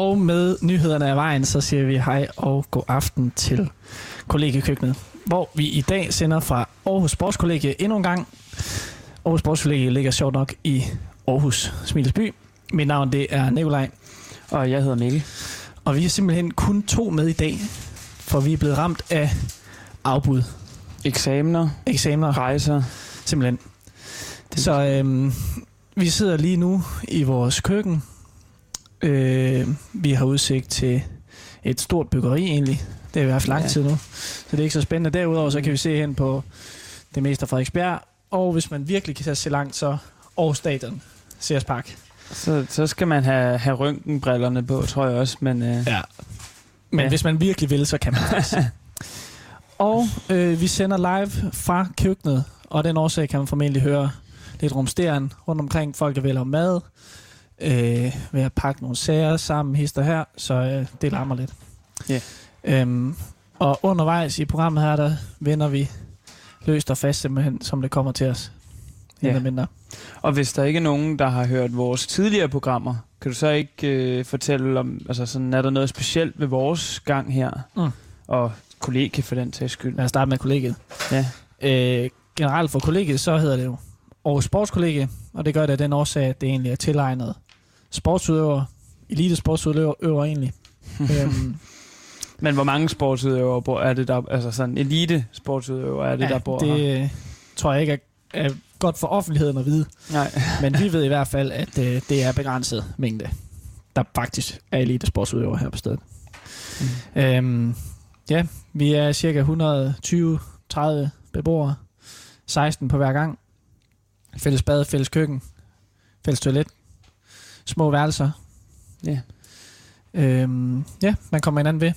Og med nyhederne af vejen, så siger vi hej og god aften til kollegekøkkenet, hvor vi i dag sender fra Aarhus Sportskollegie endnu en gang. Aarhus Sportskollegie ligger sjovt nok i Aarhus, Smilesby. Mit navn det er Nikolaj, Og jeg hedder Mikkel. og vi er simpelthen kun to med i dag, for vi er blevet ramt af afbud, Eksamener, eksamener, rejser. simpelthen. Så øhm, vi sidder lige nu i vores køkken. Øh, vi har udsigt til et stort byggeri egentlig. Det har vi haft lang Ja. tid nu, så det er ikke så spændende. Derudover så kan vi se hen på det meste af Frederiksberg, og hvis man virkelig kan se langt, så Aarhus Stadion, Sears Park. Så, så skal man have, have røntgenbrillerne på, tror jeg også. Men øh, Ja. Men Ja. ja. hvis man virkelig vil, så kan man også. og øh, vi sender live fra køkkenet, og den årsag kan man formentlig høre lidt rumsteren rundt omkring. Folk der vælger mad, øh, ved at pakke nogle sager sammen, hister her, så øh, det larmer lidt. Ja. Øhm, og undervejs i programmet her, der vender vi løst og fast simpelthen, som det kommer til os. Ja. Ja. Mindre. Og hvis der ikke er nogen, der har hørt vores tidligere programmer, kan du så ikke øh, fortælle om, altså sådan, er der noget specielt ved vores gang her? Mm. Og kollega for den sags skyld. Lad os starte med kollegiet. Ja. Øh, generelt for kollegiet, så hedder det jo Aarhus Sportskollegie, og det gør det af den årsag, at det egentlig er tilegnet sportsudøvere, elite sportsudøvere egentlig. øhm, Men hvor mange sportsudøvere bor, er det der, altså sådan elite sportsudøvere er det, ja, der bor det her? tror jeg ikke er, er godt for offentligheden at vide, Nej. men vi ved i hvert fald, at øh, det er begrænset mængde, der faktisk er elite sportsudøvere her på stedet. Mm. Øhm, ja, vi er cirka 120-30 beboere. 16 på hver gang. Fælles bad, fælles køkken, fælles toilet, små værelser. Ja. Øhm, ja, man kommer hinanden ved.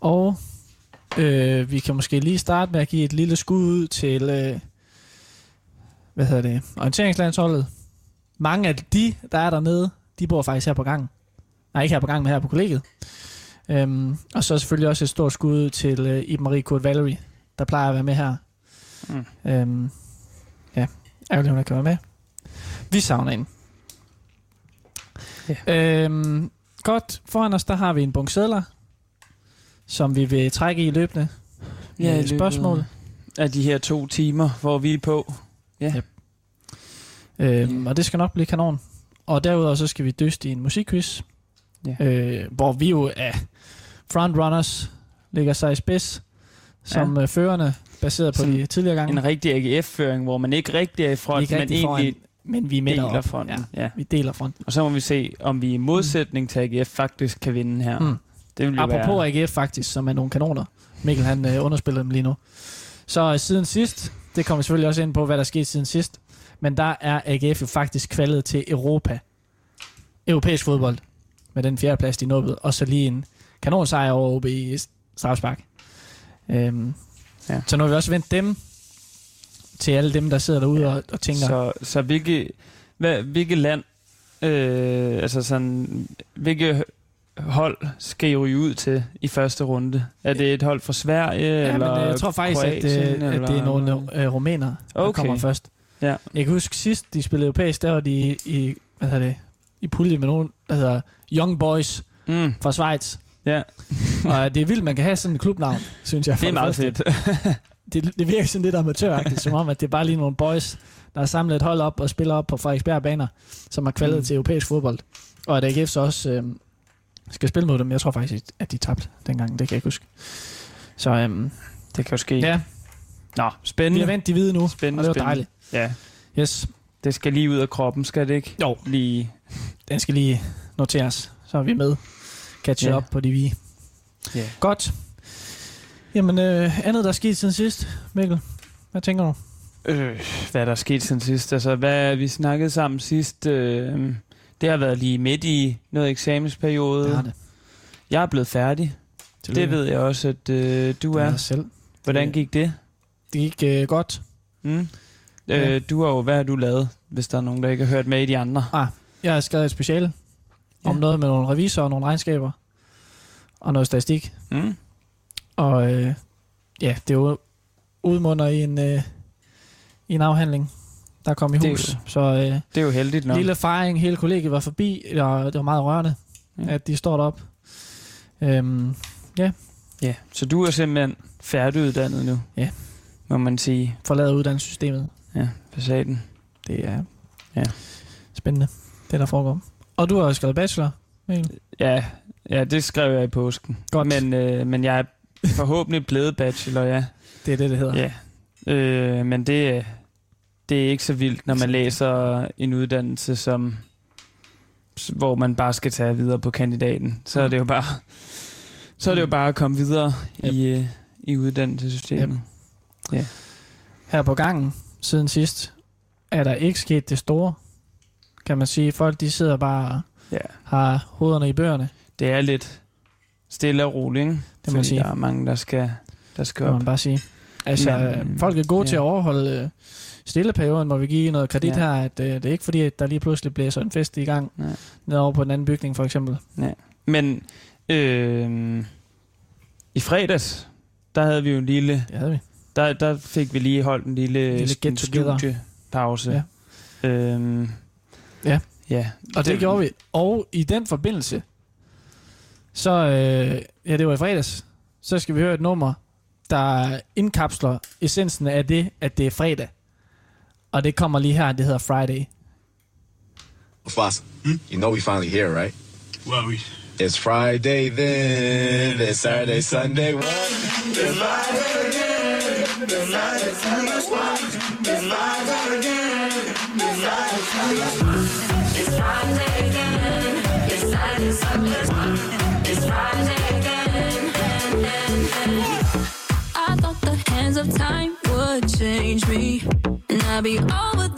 Og øh, vi kan måske lige starte med at give et lille skud ud til, øh, hvad hedder det, orienteringslandsholdet. Mange af de, der er dernede, de bor faktisk her på gangen. Nej, ikke her på gangen, men her på kollegiet. Øhm, og så selvfølgelig også et stort skud til øh, Iben Marie Kurt Valerie, der plejer at være med her. Mm. Øhm, ja, ærgerligt, hun ikke kan være med. Vi savner hende. Øhm, godt, foran os der har vi en bunke sedler, som vi vil trække i løbende. Ja, Ja, i spørgsmål. Af de her to timer, hvor vi er på. Ja. Yep. Øhm, og det skal nok blive kanon. Og derudover så skal vi dyste i en musikquiz, Ja. øh, hvor vi jo er frontrunners, ligger sig i spids, som ja. førende, baseret på Sådan de tidligere gange. En rigtig AGF-føring, hvor man ikke rigtig er i front, ikke men egentlig foran, men vi er med deler derop. fronten. Ja, Ja. vi deler fronten. Og så må vi se, om vi i modsætning til AGF faktisk kan vinde her. Mm. Det vil Apropos være... AGF faktisk, som er nogle kanoner. Mikkel han øh, underspiller dem lige nu. Så øh, siden sidst, det kommer vi selvfølgelig også ind på, hvad der skete siden sidst, men der er AGF jo faktisk kvalet til Europa. Europæisk fodbold. Med den fjerde plads, de nåede. Og så lige en kanonsejr over OB i Strafspark. Øhm, Ja. ja. Så nu har vi også vendt dem til alle dem, der sidder derude og, og tænker, Så, så hvilke, hvad, hvilke land, øh, altså sådan, hvilke hold skal I ryge ud til i første runde? Er det et hold fra Sverige, ja, eller men, øh, jeg tror faktisk, at, Kroatien, øh, at det er nogle øh, rumæner, der Okay. kommer først. Ja. Jeg kan huske sidst, de spillede europæisk, der var de i, i hvad hedder det, i pulje med nogen, der hedder Young Boys Mm, fra Schweiz. ja, og det er vildt, man kan have sådan en klubnavn, synes jeg. det er meget fedt. Det, det virker sådan lidt amatøragtigt, som om, at det er bare lige nogle boys, der har samlet et hold op og spiller op på Frederiksberg baner, som har kvalet Mm. til europæisk fodbold. Og at AGF så også øh, skal spille mod dem. Jeg tror faktisk, at de tabte dengang, det kan jeg ikke huske. Så øhm, det kan jo ske. ja, Nå, vi spændende. har vendt de hvide nu, Spændende, og det var spændende. dejligt. Ja, Yes, det skal lige ud af kroppen, skal det ikke? Jo. Lige, den skal lige noteres, så er vi med. Catch Ja. up på de hvide. ja. Godt. Jamen, øh, andet der er sket siden sidst, Mikkel. Hvad tænker du? Øh, hvad er der sket siden sidst? Altså, hvad vi snakkede sammen sidst? Øh, det har været lige midt i noget eksamensperiode. Det har det. Jeg er blevet færdig. Det ved jeg også, at øh, du du er. selv. Hvordan det- gik det? Det gik øh, godt. Mm? Ja. Øh, du har jo, hvad har du lavet, hvis der er nogen, der ikke har hørt med i de andre? Jeg har skrevet et speciale ja. om noget med nogle revisorer og nogle regnskaber. Og noget statistik. Mm? Og øh, ja, det er jo udmunder i en, øh, i en afhandling, der kom i Det hus. jo- Så øh, Det er jo heldigt nok. lille fejring, hele kollegiet var forbi, og det var meget rørende, Ja. at de står deroppe. Øhm, Ja, så du er simpelthen færdiguddannet nu. Ja. Må man sige. forlader uddannelsessystemet. Ja, passaten. Det er Ja. spændende, det der foregår. Og du har jo skrevet bachelor, Mikkel. Ja, ja, det skrev jeg i påsken. Godt. Men, øh, men jeg er forhåbentlig blevet bachelor, ja. Det er det, det hedder. Ja. Øh, men det, det er ikke så vildt, når man læser en uddannelse, som hvor man bare skal tage videre på kandidaten. Så er det jo bare, så er det jo bare at komme videre Yep. i, øh, i uddannelsessystemet. Her på gangen, siden sidst, er der ikke sket det store, kan man sige. Folk, de sidder bare og Ja. har hovederne i bøgerne, Det er lidt stille og roligt, ikke? Det må sige. der er mange, der skal, der skal op. man bare sige. Altså, Men, Men, folk er gode ja. ja. til at overholde øh, stilleperioden, må vi give noget kredit Ja. ja. her, at øh, det er ikke fordi, at der lige pludselig blæser en fest i gang, Nej. nedover på den anden bygning for eksempel. Men øh, i fredags, der havde vi jo en lille Det havde vi. Der, der fik vi lige holdt en lille, Lille lille studiepause. Ja. Øhm, Ja. ja. Og det gjorde vi. Og i den forbindelse, så, øh, ja, det var i fredags, så skal vi høre et nummer, der indkapsler essensen af det, at det er fredag. Og det kommer lige her, det hedder Friday. Foss, you know we finally here, right? Well, we It's Friday then, it's Saturday, Sunday. What? I be over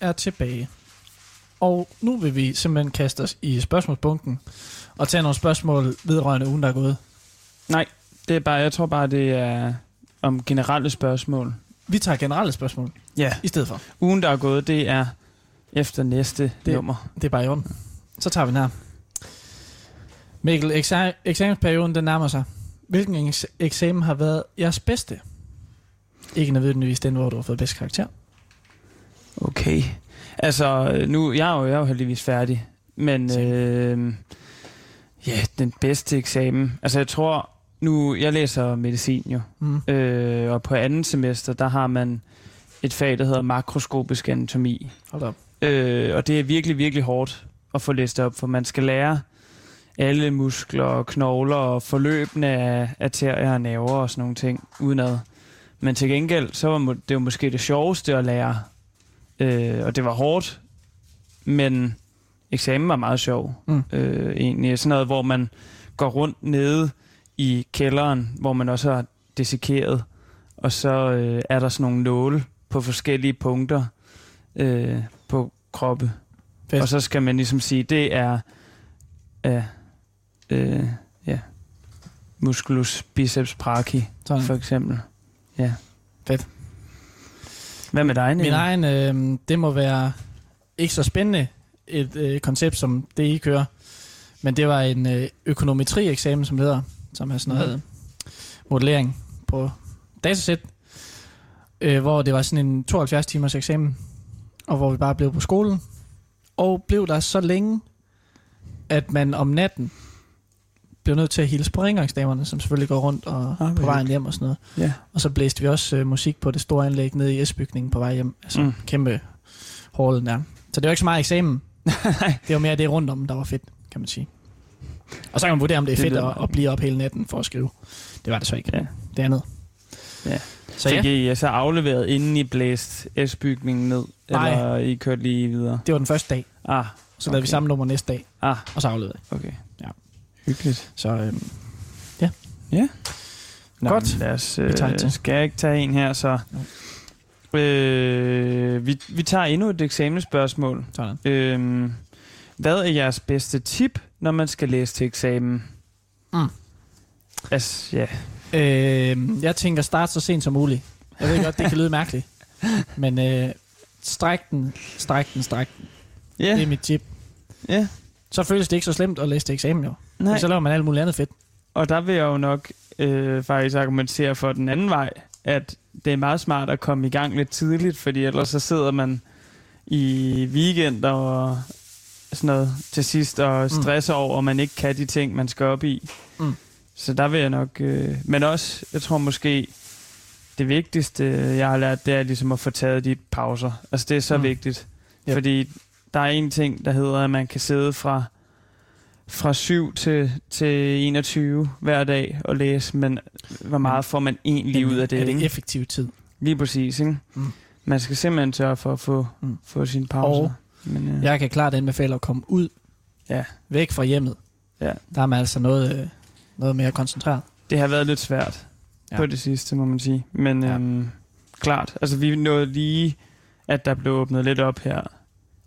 er tilbage. Og nu vil vi simpelthen kaste os i spørgsmålsbunken og tage nogle spørgsmål vedrørende ugen, der er gået. Nej, det er bare, jeg tror bare, det er om generelle spørgsmål. Vi tager generelle spørgsmål Ja. i stedet for. Ugen, der er gået, det er efter næste Det- nummer. Det er bare i orden. Så tager vi den her. Mikkel, eksa- eksamensperioden den nærmer sig. Hvilken eks- eksamen har været jeres bedste? Ikke nødvendigvis den, hvor du har fået bedst karakter. Okay. Altså, nu, jeg er jo, jeg er jo heldigvis færdig. Men øh, ja, den bedste eksamen. Altså, jeg tror, nu, jeg læser medicin jo, Mm. øh, og på anden semester, der har man et fag, der hedder makroskopisk anatomi. Hold op. Øh, og det er virkelig, virkelig hårdt at få læst op, for man skal lære alle muskler og knogler og forløbene af arterier og nerver og sådan nogle ting udenad. Men til gengæld, så var det jo måske det sjoveste at lære. Øh, og det var hårdt, men eksamen var meget sjov. Mm. Øh, egentlig sådan noget, hvor man går rundt nede i kælderen, hvor man også har dissekeret, og så øh, er der sådan nogle nåle på forskellige punkter øh, på kroppe. Fedt. Og så skal man ligesom sige, det er ja, øh, ja, musculus biceps brachii, for eksempel. Ja. Fedt. Hvad med dig, Min Niel? egen, øh, det må være ikke så spændende et øh, koncept, som det I kører. Men det var en øh, økonometri-eksamen, som hedder, som er sådan noget Mhm. modellering på datasæt, øh, hvor det var sådan en 72 timers eksamen, og hvor vi bare blev på skolen, og blev der så længe, at man om natten blev nødt til at hilse på rengøringsdamerne, som selvfølgelig går rundt og Ah, på vejen hjem og sådan noget. Ja. Og så blæste vi også øh, musik på det store anlæg nede i S-bygningen på vej hjem. Altså Mm. kæmpe hallen der. Så det var ikke så meget eksamen. det var mere det rundt om, der var fedt, kan man sige. Og så kan man vurdere, om det er Det fedt lyder at, at blive op hele natten for at skrive. Det var det så ikke. Ja. Det andet. Ja. Så Fik ja, I så afleveret, inden I blæste S-bygningen ned? Nej. Eller I kørte lige videre? det var den første dag. Ah, Så lavede vi Okay. samme nummer næste dag, ah, og så afleverede okay. Ja. Hyggeligt. Så øhm, Nå, Godt. Lad os, Vi tager øh, til. skal jeg ikke tage en her, så... Øh, vi, vi tager endnu et eksamensspørgsmål. sådan. Øh, hvad er jeres bedste tip, når man skal læse til eksamen? Mm. Altså, ja. Øh, jeg tænker start så sent som muligt. Jeg ved godt, det kan lyde mærkeligt. Men øh, stræk den, stræk den, stræk den. Ja, Det er mit tip. ja. Så føles det ikke så slemt at læse til eksamen jo. Nej. Så laver man alt muligt andet fedt. Og der vil jeg jo nok øh, faktisk argumentere for den anden vej, at det er meget smart at komme i gang lidt tidligt, fordi ellers så sidder man i weekend og sådan noget til sidst og stresser mm. over, at man ikke kan de ting, man skal op i. Mm. Så der vil jeg nok... Øh, men også, jeg tror måske, det vigtigste, jeg har lært, det er ligesom at få taget de pauser. Altså det er så Mm. mm. vigtigt. Yep. Fordi der er en ting, der hedder, at man kan sidde fra fra 7 til, til 21 hver dag og læse, men hvor meget får man egentlig ud af det? Er det ikke? effektiv tid? Lige præcis, ikke? Mm. Man skal simpelthen tørre for at få, Mm. få sine pauser. Og men, øh, Jeg kan klart anbefale at komme ud, Ja. væk fra hjemmet. Ja. Der er man altså noget, øh, noget mere koncentreret. Det har været lidt svært Ja. på det sidste, må man sige. Men ja. øhm, klart, altså vi nåede lige, at der blev åbnet lidt op her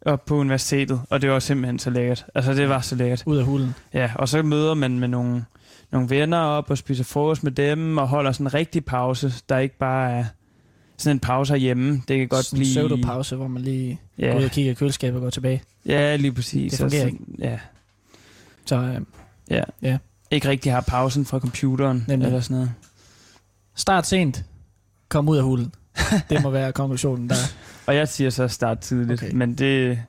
op på universitetet, og det var simpelthen så lækkert. Altså det var så lækkert. Ud af hulen. Ja, og så møder man med nogle, nogle venner op og spiser frokost med dem og holder sådan en rigtig pause, der ikke bare er sådan en pause herhjemme. Det kan godt Sådan en blive... pseudo-pause, hvor man lige ja. går ud og kigger i køleskabet og går tilbage. ja, lige præcis. Det fungerer Og ikke. Ja, Så øh, ja. Ja. Ikke rigtig har pausen fra computeren Nemlig. eller sådan noget. start sent, kom ud af hulen. Det må være konklusionen der. Og jeg siger så start tidligt, Okay. men det,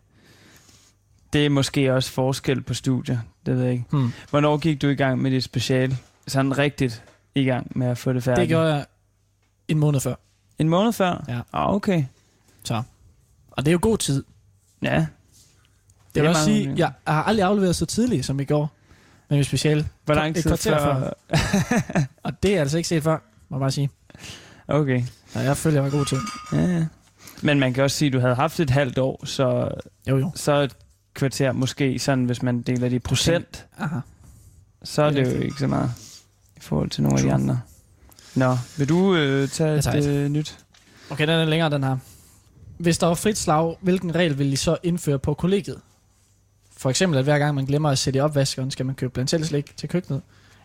det er måske også forskel på studier. Det ved jeg ikke. Hmm. Hvornår gik du i gang med dit special? Sådan rigtigt i gang med at få det færdigt? Det gjorde jeg en måned før. En måned før? Ja. Ah, okay. Så. Og det er jo god tid. Ja. Det vil er også sige, jeg har aldrig afleveret så tidligt som i går med mit speciale. Hvor lang tid kvarter før? Og det er altså ikke set før, må jeg bare sige. okay. Så jeg føler, jeg var god til. Ja, ja. Men man kan også sige, at du havde haft et halvt år, så, Jo, jo. så et kvarter måske, sådan hvis man deler det i procent, Aha. så er Det er det jo ikke så meget i forhold til nogle af de andre. Nå, vil du øh, tage et et. øh, nyt? Okay, den er længere, den her. Hvis der var frit slag, hvilken regel vil I så indføre på kollegiet? For eksempel, at hver gang man glemmer at sætte i opvaskeren, skal man købe blandt selv slik til køkkenet.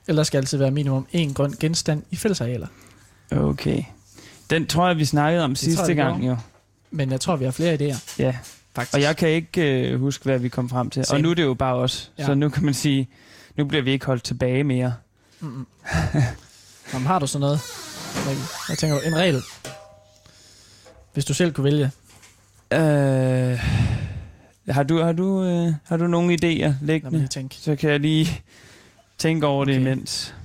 Eller skal altid være minimum én grøn genstand i fællesarealer. Okay. Den tror jeg, vi snakkede om tror sidste vi gang, jo. Men jeg tror, vi har flere idéer, Ja, faktisk. og jeg kan ikke øh, huske, hvad vi kom frem til. Same. Og nu er det jo bare os, Ja. så nu kan man sige, nu bliver vi ikke holdt tilbage mere. Mm-mm. Jamen, har du sådan noget? Jeg tænker, en regel. Hvis du selv kunne vælge. Øh, har du, har du, øh, har du nogle idéer Lad liggende? lige tænke. Så kan jeg lige tænke over det Okay. imens.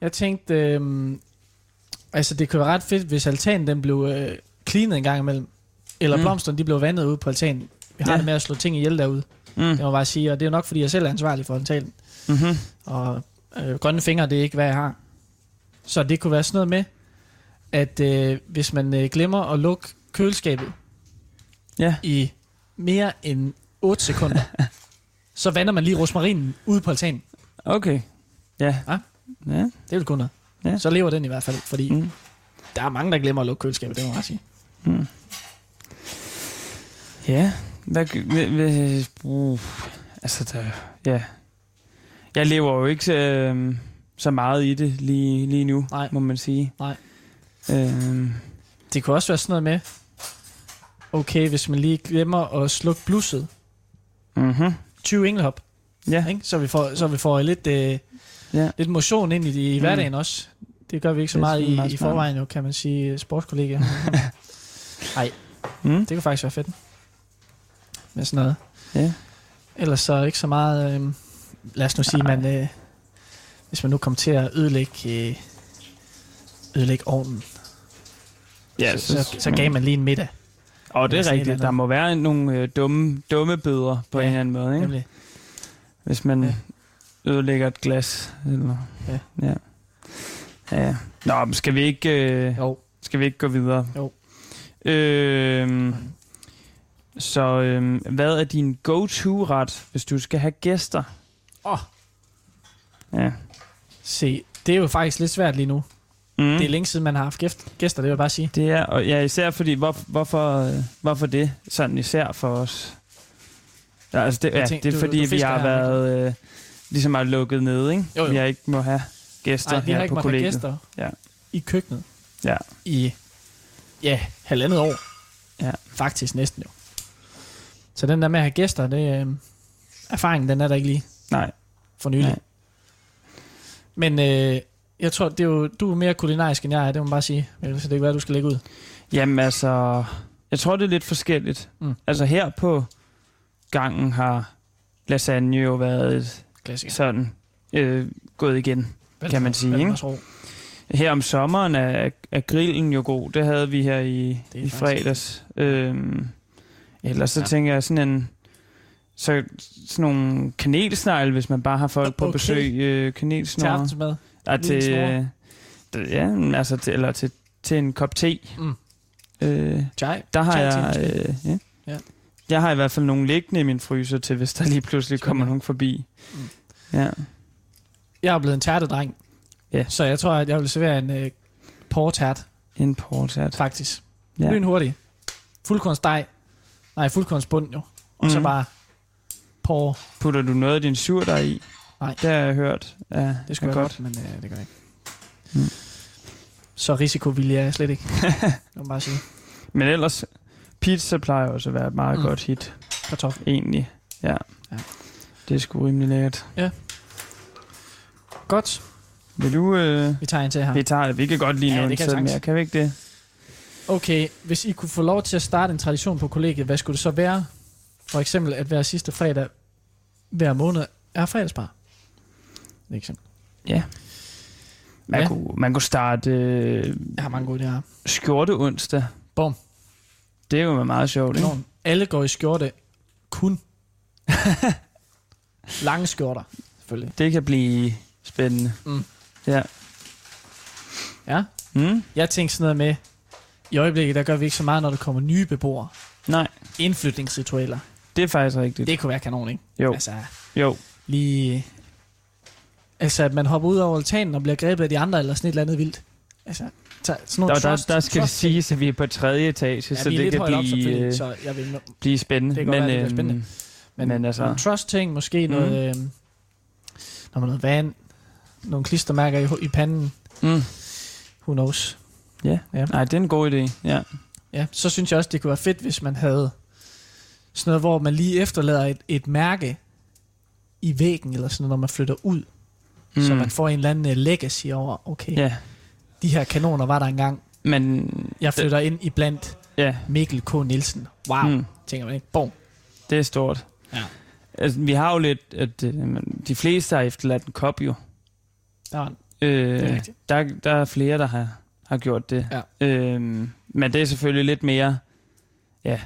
Jeg tænkte, øhm, altså det kunne være ret fedt, hvis altanen den blev øh, cleanet en gang imellem. Eller Mm. blomsterne, de blev vandet ude på altanen. Vi har Ja. det med at slå ting ihjel derude. Mm. Det må jeg bare sige, og det er jo nok, fordi jeg selv er ansvarlig for altanen. Mm-hmm. Og øh, grønne fingre, det er ikke, hvad jeg har. Så det kunne være sådan noget med, at øh, hvis man øh, glemmer at lukke køleskabet Ja. i mere end 8 sekunder, så vander man lige rosmarinen ude på altanen. Okay. Ja. Ja. Ja. Det vil kun noget. Ja. Så lever den i hvert fald, fordi mm. der er mange, der glemmer at lukke køleskabet, det må jeg sige. Mm. Ja. Hvad, hvad, hvad, uh, altså, der, ja. Jeg lever jo ikke øh, så meget i det lige, lige nu, Nej. må man sige. Nej. Øh, Det kunne også være sådan noget med, okay, hvis man lige glemmer at slukke blusset, mm-hmm. 20 engelhop, Ja. ikke? Så, vi får, så vi får lidt, øh, Ja. lidt motion ind i, i Mm. hverdagen også. Det gør vi ikke så meget i, meget i forvejen jo, kan man sige, sportskollegaer. Nej, Mm. det kunne faktisk være fedt. Med sådan noget. Ja. Ellers så ikke så meget, øh, lad os nu sige, Nej. man, øh, hvis man nu kommer til at ødelægge, øh, ødelægge ovnen, Ja, så, så, så gav man lige en middag. Og det er rigtigt. Der må være nogle øh, dumme, dumme bøder på Ja, en eller anden måde, ikke? Nemlig. Hvis man Ja. ødelægger et glas. Eller, Ja. ja. ja. Nå, men skal vi ikke, øh, Jo. skal vi ikke gå videre? Jo. Øhm, så øhm, hvad er din go-to-ret, hvis du skal have gæster? Åh. Ja. Se, det er jo faktisk lidt svært lige nu. Mm. Det er længe siden, man har haft gæst- gæster, det vil jeg bare sige. Det er, og ja, især fordi, hvor, hvorfor, øh, hvorfor det sådan især for os? Ja, altså det, ja, tænker, det er du- fordi, du vi har her, været øh, ligesom er lukket nede, ikke? Jo, jo. Vi har ikke må have gæster Nej, vi her har ikke på kollegiet. gæster Ja. i køkkenet Ja. i ja, halvandet år. Ja. Faktisk næsten jo. Så den der med at have gæster, det, øh, erfaringen den er der ikke lige Nej. for nylig. Nej. Men øh, jeg tror, det er jo, du er mere kulinarisk end jeg er, det må man bare sige. Så det kan være, du skal lægge ud. Jamen altså, jeg tror, det er lidt forskelligt. Mm. Altså her på gangen har lasagne jo været et, Klassiker. sådan øh, gået igen. kan man sige, ikke? Valdemarsro. Her om sommeren er, er grillen jo god. Det havde vi her i, i fredags. Øhm, ellers så Ja. tænker jeg sådan en... Så sådan nogle kanelsnegle, hvis man bare har folk på Okay. besøg. Øh, Til kanelsnore. aftensmad. Ja, til, øh, ja, altså til, eller til, til en kop te. Mm. Øh, Chai. der har Chai jeg... Øh, ja. Ja. Jeg har i hvert fald nogle liggende i min fryser til, hvis der lige pludselig kommer nogen forbi. Mm. Ja. Jeg er blevet en tærtedreng. Ja. Så jeg tror, at jeg vil servere en øh, portært, En portat. faktisk. Ja. Lyn hurtigt. Fuldkornsdej. Nej, fuldkornsbund jo. Og mm. så Mhm. bare por. Putter du noget af din surdej i? Nej. Det har jeg hørt. Ja, Det skulle jeg godt, men øh, det gør jeg ikke. Mm. Så risikovillig er jeg slet ikke. Det må bare sige. Men ellers, pizza plejer også at være et meget mm. Godt hit, Kartoffel. egentlig. Ja. Ja. Det er sgu rimelig lækkert. Godt. Vil du... Øh, Vi tager en til her. vi tager det. Vi kan godt lige Ja, det en kan mere. Kan vi ikke det? Okay, hvis I kunne få lov til at starte en tradition på kollegiet, hvad skulle det så være? For eksempel at hver sidste fredag hver måned er fredagsbar. Er eksempel. Ja. Man, ja. Kunne, man kunne starte øh, Jeg har mange gode idéer. skjorte onsdag. Bum. Det er jo meget sjovt, ikke? Enormt. Alle går i skjorte. Kun. Lange skjorter, selvfølgelig. Det kan blive spændende. Mm. Ja. Ja. Mm? Jeg tænkte sådan noget med, i øjeblikket, der gør vi ikke så meget, når der kommer nye beboere. Nej, Indflytningsritualer. det er faktisk rigtigt. Det kunne være kanon, ikke? Jo, Altså, jo. lige... Altså, at man hopper ud over altanen og bliver grebet af de andre, eller sådan et eller andet vildt. Altså, der, sådan nogle Der, der, trust, der skal det trust ting. siges, at vi er på tredje etage, Ja, så det kan højt op, blive, selvfølgelig, øh, så jeg vil... blive spændende. Det kan godt være, det bliver øhm, spændende. Men, Men altså- nogle trust-ting, måske mm. noget... Øh, noget vand, nogle klistermærker i, i panden, Mm. who knows. Ja. Ja. Nej, det er en god idé. Ja. Ja, så synes jeg også, det kunne være fedt, hvis man havde sådan noget, hvor man lige efterlader et, et mærke i væggen, eller sådan noget, når man flytter ud. Mm. Så man får en eller anden uh, legacy over, okay, ja. De her kanoner var der engang. men... Jeg flytter ind i blandt Ja, Mikkel K. Nielsen. Wow, mm. tænker man ikke. Bom. det er stort. Ja. Altså, vi har jo lidt, at øh, de fleste har efterladt en kop jo. Der var en, Øh, Det er der, der er flere, der har, har gjort det. Ja. Øhm, men det er selvfølgelig lidt mere... Ja,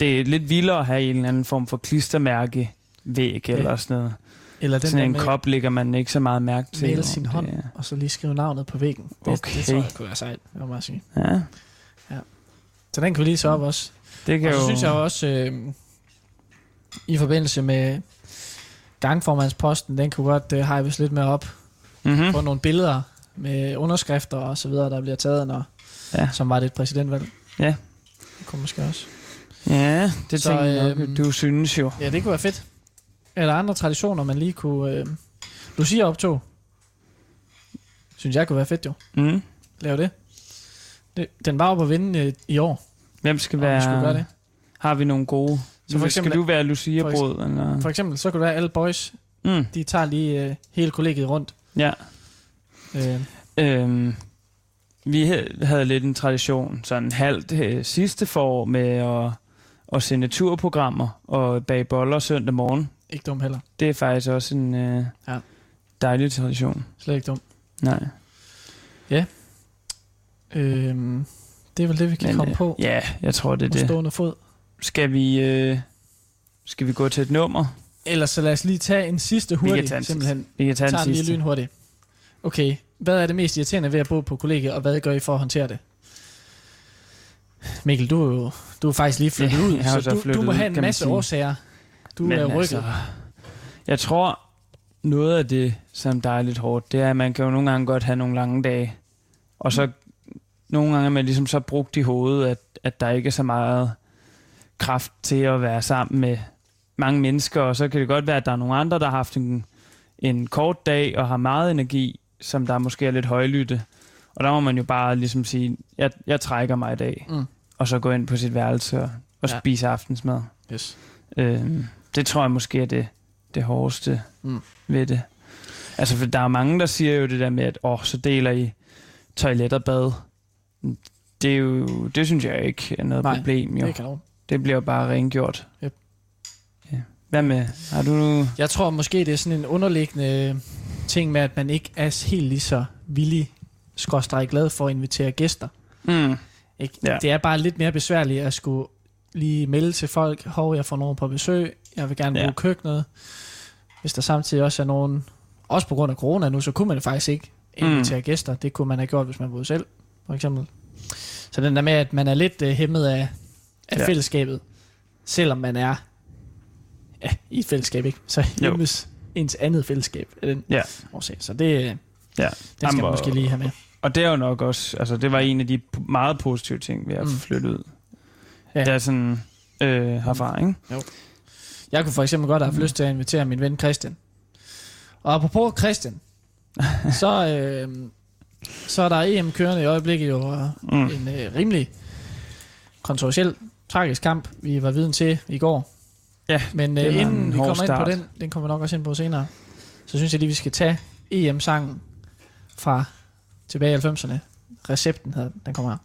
det er lidt vildere at have en eller anden form for klistermærke væg Ja. eller sådan noget. Eller den Sådan en med kop lægger man ikke så meget mærke til. male sin det hånd, er- og så lige skrive navnet på væggen. Det, det Okay. tror jeg kunne være sejt, det må jeg sige. Ja, Så den kan vi lige så op også. det kan Og så jo... synes jeg også, øh, i forbindelse med gangformandsposten, den kunne godt øh, hypes lidt mere op mm-hmm. på nogle billeder med underskrifter og så videre, der bliver taget, når, Ja. som var det et præsidentvalg. Ja. Det kunne måske også. Ja, det Så, tænker jeg nok, øhm, du synes jo. Ja, det kunne være fedt. Eller andre traditioner, man lige kunne... Øh, Lucia optog. Synes jeg kunne være fedt jo. Mm. Lave det. det den var oppe at vinde øh, i år, Hvem skal være... vi skulle gøre det. Har vi nogle gode? Så for eksempel- skal du være Lucia-brød? Eller? For eksempel, så kunne det være alle boys, Mm. de tager lige øh, hele kollegiet rundt. Ja. Øh, Øhm, vi ha- havde lidt en tradition, sådan halvt øh, sidste forår med at, at sende turprogrammer og bage boller søndag morgen. ikke dum heller. Det er faktisk også en øh, Ja. dejlig tradition. Slet ikke dum. Nej. Øh, det er vel det, vi kan Men, komme øh, på Ja, jeg tror det er det. stående fod. Skal vi, øh, skal vi gå til et nummer? Ellers så lad os lige tage en sidste Vi kan tage en simpelthen. Vi kan tage tager den den lige sidste. lynhurtigt. Okay, hvad er det mest irriterende ved at bo på kollegiet, og hvad gør I for at håndtere det? Mikkel, du er jo du er faktisk lige flyttet Ja, ud, jeg så så du, du må have en masse sige. årsager. Du Men er rykket. altså, jeg tror, noget af det, som der er lidt hårdt, det er, at man kan jo nogle gange godt have nogle lange dage. Og så nogle gange er man ligesom så brugt i hovedet, at, at der ikke er så meget kraft til at være sammen med mange mennesker. Og så kan det godt være, at der er nogle andre, der har haft en, en kort dag og har meget energi, som der måske er lidt højlytte. Og der må man jo bare ligesom sige, jeg, jeg trækker mig i dag. Mm. Og så gå ind på sit værelse og, og Ja. spise aftensmad. Yes. Øh, det tror jeg måske er det, det hårdeste Mm. ved det. Altså, for der er mange, der siger jo det der med, at åh, så deler I toilet og bad. Det, er jo, det synes jeg ikke er noget Nej, problem. Jo. Det kan. Det bliver jo bare rengjort. Yep. Ja. Hvad med? Har du... Jeg tror måske, det er sådan en underliggende ting med, at man ikke er helt lige så villig, skråstrej glad for at invitere gæster. Mm. Ikke? Ja. Det er bare lidt mere besværligt at skulle lige melde til folk, hov, jeg får nogen på besøg, jeg vil gerne bruge Ja. køkkenet. Hvis der samtidig også er nogen, også på grund af corona nu, så kunne man faktisk ikke invitere mm. gæster. Det kunne man have gjort, hvis man boede selv, for eksempel. Så den der med, at man er lidt uh, hæmmet af, af ja. Fællesskabet, selvom man er ja, i et fællesskab, ikke? Så hjemmes ens andet fællesskab af den Ja. årsag. Så det, øh, Ja. det skal Jamen, man måske lige have med. Og det er jo nok også... Altså, det var en af de meget positive ting ved at Mm. flytte ud. Ja. Det er sådan øh, herfra, ikke? Jeg kunne for eksempel godt have Mm. lyst til at invitere min ven Christian. Og apropos Christian, så, øh, så er der EM kørende i øjeblikket jo Mm. en øh, rimelig kontroversiel, tragisk kamp, vi var viden til i går. Ja, Men øh, inden en vi kommer ind på start. den, den kommer vi nok også ind på senere, så synes jeg lige, vi skal tage EM-sangen fra tilbage i 90'erne. Recepten hedder den, den kommer her.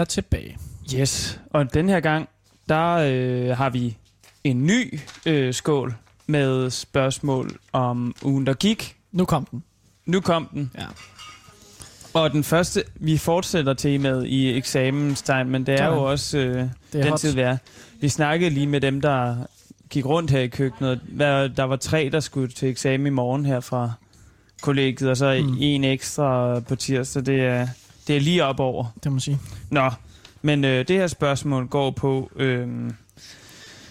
Er tilbage. Yes, og den her gang, der øh, har vi en ny øh, skål med spørgsmål om ugen, der gik. Nu kom den. Nu kom den. Ja. Og den første, vi fortsætter temaet i eksamenstime, men det er Sådan. jo også øh, Det er den hot. tid, vi er. Vi snakkede lige med dem, der gik rundt her i køkkenet. Hvad- Der var tre, der skulle til eksamen i morgen her fra kollegiet, og så mm. en ekstra på tirsdag. Det er, det er lige op over. Det må man sige. Nå, men øh, det her spørgsmål går på, øh,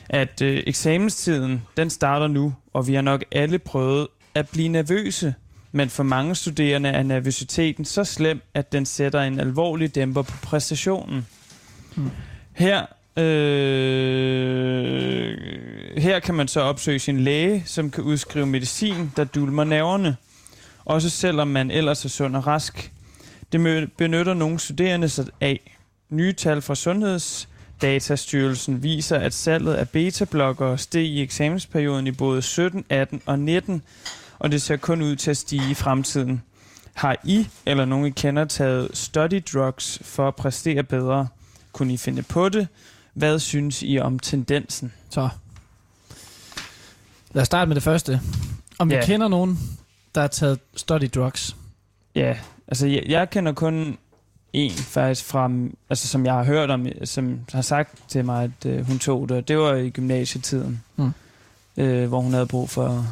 at øh, eksamenstiden, den starter nu, og vi har nok alle prøvet at blive nervøse. Men for mange studerende er nervøsiteten så slem, at den sætter en alvorlig dæmper på præstationen. Hmm. Her, øh, her kan man så opsøge sin læge, som kan udskrive medicin, der dulmer nerverne. Også selvom man ellers er sund og rask. Det benytter nogle studerende sig af. Nye tal fra Sundhedsdatastyrelsen viser, at salget af beta-blokkere steg i eksamensperioden i både 17, 18 og 19, og det ser kun ud til at stige i fremtiden. Har I eller nogen I kender taget study drugs for at præstere bedre? Kunne I finde på det? Hvad synes I om tendensen? Så. Lad os starte med det første. Om vi Ja. kender nogen, der har taget study drugs. Ja, altså jeg, jeg kender kun en faktisk fra, altså som jeg har hørt om, som har sagt til mig, at øh, hun tog det. Det var i gymnasietiden, Mm. øh, hvor hun havde brug for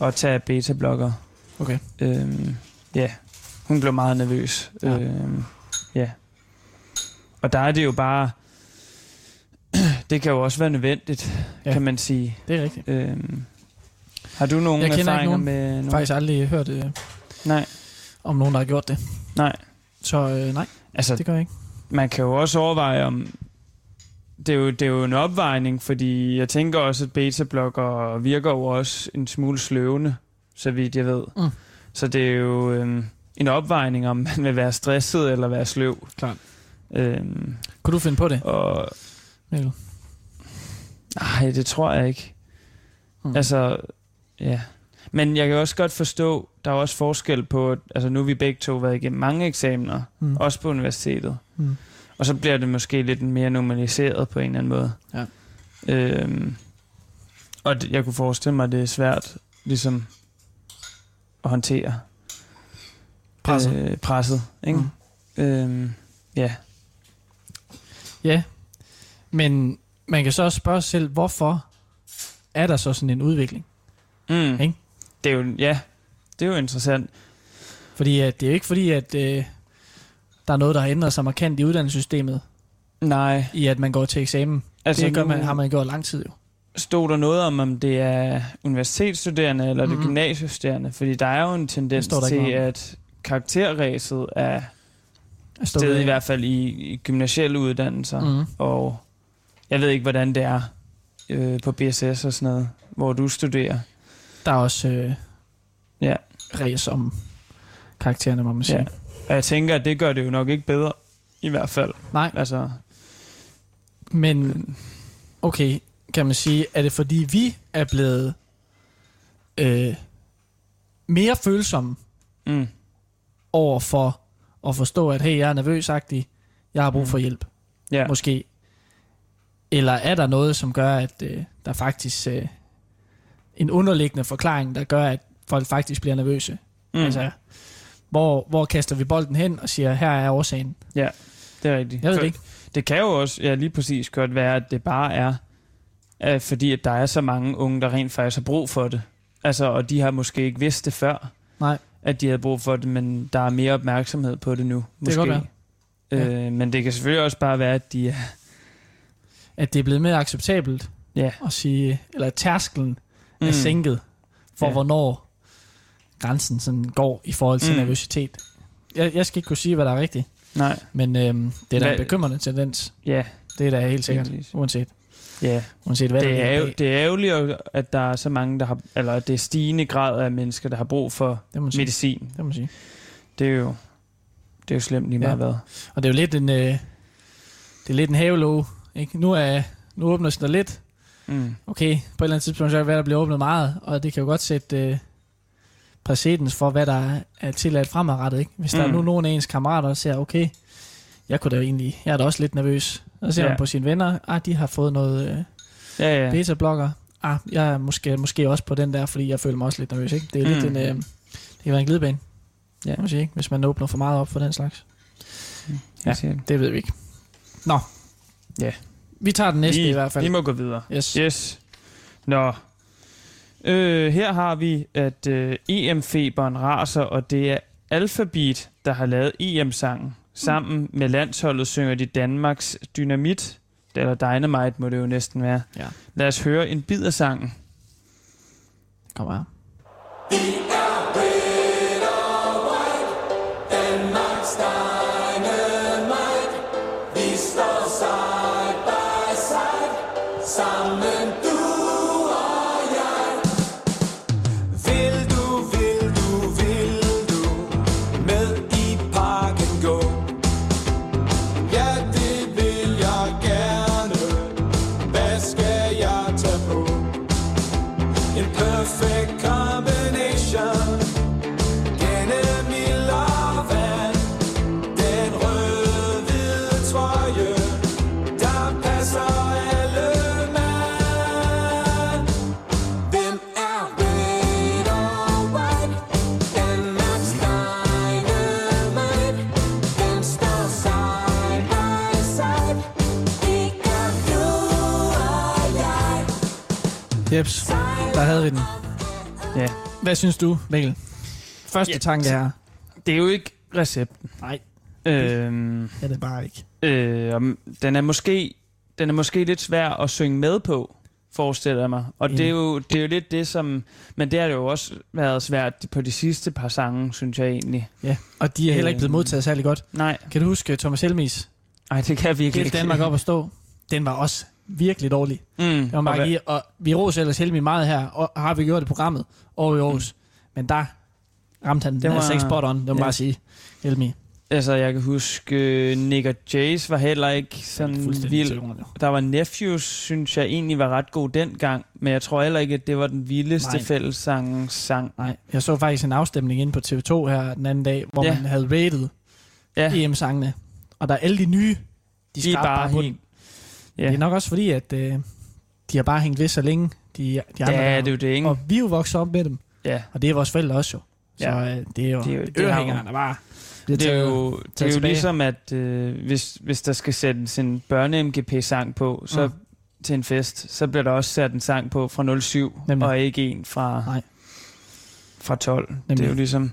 at tage beta-blokker. Okay. Øhm, ja, hun blev meget nervøs. Ja. Øhm, ja. Og der er det jo bare, det kan jo også være nødvendigt, Ja. kan man sige. Det er rigtigt. Øhm, har du nogle Jeg erfaringer nogen. med nogen? faktisk aldrig hørt øh, Nej, om nogen, der har gjort det. nej. Så øh, nej, Altså, det gør jeg ikke. man kan jo også overveje om det er, jo, det er jo en opvejning, fordi jeg tænker også, at beta-blokker virker jo også en smule sløvende, så vidt jeg ved. Mm. Så det er jo øhm, en opvejning, om man vil være stresset eller være sløv. Klart. Øhm, Kunne du finde på det, og Mikkel? nej, det tror jeg ikke. Mm. Altså, ja. Men jeg kan også godt forstå, der er også forskel på, at- altså nu har vi begge to været igennem mange eksamener, Mm. også på universitetet. Mm. Og så bliver det måske lidt mere normaliseret på en eller anden måde. Ja. Øhm, og jeg kunne forestille mig, at det er svært ligesom at håndtere Presset. Øh, presset ikke? Mm. Øhm, ja. Ja, men man kan så også spørge sig selv, hvorfor er der så sådan en udvikling? Mm. Ikke? Det er jo, ja, det er jo interessant. Fordi at det er jo ikke fordi, at øh, der er noget, der har ændret sig markant i uddannelsessystemet, Nej. i at man går til eksamen. Altså, det gør man, har man gjort lang tid jo. stod der noget om, om det er universitetsstuderende eller Mhm. det gymnasiestuderende? Fordi der er jo en tendens til, at karakterræset er stedet i hvert fald i, i gymnasielle uddannelser. Mm. Og jeg ved ikke, hvordan det er øh, på BSS og sådan noget, hvor du studerer. Der er også øh, Ja. race om karaktererne, må man sige. Ja. Og jeg tænker, at det gør det jo nok ikke bedre. I hvert fald. Nej, Altså, men okay, kan man sige, er det fordi vi er blevet øh, mere følsomme mm, over for og forstå, at hey, jeg er nervøs jeg har brug for hjælp, Ja. måske. Eller er der noget, som gør, at øh, der faktisk øh, en underliggende forklaring, der gør, at folk faktisk bliver nervøse? Mm. Altså, hvor, hvor kaster vi bolden hen og siger, her er årsagen? det er rigtigt. Jeg ved For- det ikke. Det kan jo også ja, lige præcis godt være, at det bare er, øh, fordi at der er så mange unge, der rent faktisk har brug for det. Altså, og de har måske ikke vidst det før, Nej. at de havde brug for det, men der er mere opmærksomhed på det nu. kan Måske. godt være. Øh, men det kan selvfølgelig også bare være, at de er... At det er blevet mere acceptabelt Ja. at sige, eller tærskelen mm. er sænket for, Ja. hvornår grænsen sådan går i forhold til Mm. nervøsitet. Jeg, jeg skal ikke kunne sige, hvad der er rigtigt, Nej, men øhm, det er da en bekymrende tendens. ja, Det er da helt sikkert, uanset, ja. uanset hvad Det der er, jo, det er ærgerligt, at der er så mange, der har... Eller at det er stigende grad af mennesker, der har brug for det må medicin. Det må man sige. Det er jo... Det er jo slemt lige meget Ja. hvad. Og det er jo lidt en, øh, det er lidt en havelåge. Ikke? Nu, er, nu åbner den lidt. Mm. Okay, på et eller andet tidspunkt så kan det være, der bliver åbnet meget, og det kan jo godt sætte øh, præcedens for, hvad der er- tilladt fremadrettet. Ikke? Hvis der Mm. er nu nogle af ens kammerater, der siger, okay, jeg kunne da egentlig, jeg er da også lidt nervøs. Og ser Ja. man på sine venner, ah, de har fået noget øh, Ja, ja. beta-blokker. Ah, jeg er måske, måske også på den der, fordi jeg føler mig også lidt nervøs. Ikke? Det er lidt Mm. en, øh, det kan være en glidebane, Ja. man sige, ikke? hvis man åbner for meget op for den slags. Siger det. Det ved vi ikke. Nå. Ja. Vi tager den næste vi, i hvert fald. Vi må gå videre. Yes. Yes. Nå. Øh, her har vi, at øh, EM-feberen raser, og det er Alphabet, der har lavet EM-sangen. Sammen med landsholdet synger de Danmarks Dynamit, eller Dynamite må det jo næsten være. Ja. Lad os høre en bid af sangen. Kom her. Jeps, der havde vi den. Ja. Hvad synes du, Mikkel? Første Ja, tanke her. Det er jo ikke recepten. Nej, Øhm, det er bare ikke. øh, den, er måske, den er måske lidt svær at synge med på, forestiller jeg mig. Og det er, jo, det er jo lidt det, som... Men det har det jo også været svært på de sidste par sange, synes jeg egentlig. Ja, og de er heller ikke blevet Øhm. modtaget særlig godt. Nej, Kan du huske Thomas Helmis? Ej, det kan jeg virkelig Helt Danmark op at stå. Den var også virkelig dårlig. Mm. Må og bare og vi roser ellers Helmi meget her, og har vi gjort i programmet og i Aarhus. Men der ramte han den Det var, var- altså ikke spot on, det må ja. bare sige. Helmi. Altså, jeg kan huske, øh, Nick og Jace var heller ikke sådan vild. Der var Nephews, synes jeg egentlig var ret god dengang, men jeg tror heller ikke, at det var den vildeste Nej. fællessang sang. Nej, jeg så faktisk en afstemning inde på TV2 her den anden dag, hvor Ja. man havde rated Ja, EM-sangene. Og der er alle de nye, de, de er bare på helt... Ja, Det er nok også fordi, at øh, de har bare hængt ved så længe, de, de andre ja det er jo det, ikke? Og vi er jo vokset op med dem, Ja. og det er vores forældre også jo. Så Ja. øh, det er jo, Det er er jo- det ørehængeren, der bare Det er jo, det er taget jo tilbage. ligesom, at øh, hvis, hvis der skal sættes en børne-MGP-sang på, så Mm. til en fest, så bliver der også sat en sang på fra 07, Nemlig. og ikke en fra, Nej. fra 12. Det er Nemlig. jo ligesom...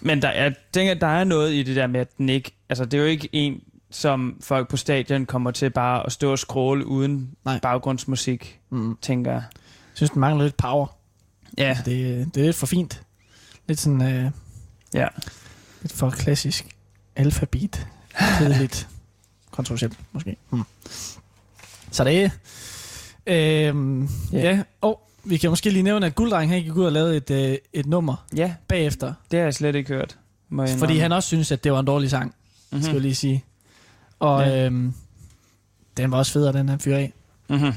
Men der, jeg tænker, der er noget i det der med, at den ikke... Altså, det er jo ikke en, som folk på stadion kommer til bare at stå og scrolle uden Nej. baggrundsmusik, Mm. tænker jeg. Jeg synes, den mangler lidt power. Ja, Altså, det, det er lidt for fint. Lidt sådan... Øh, ja. lidt for klassisk alfabet. Kedeligt. Kontroversielt, måske. Hmm. Så det er... Øhm, Ja. ja. Og vi kan måske lige nævne, at Gulddreng han gik ud og lavede et, øh, et nummer Ja, bagefter. det har jeg slet ikke hørt. Må jeg Fordi han også synes, at det var en dårlig sang, mm-hmm. skal jeg lige sige. Og Ja. øhm, den var også federe, den han fyrer af. Mm-hmm. Jeg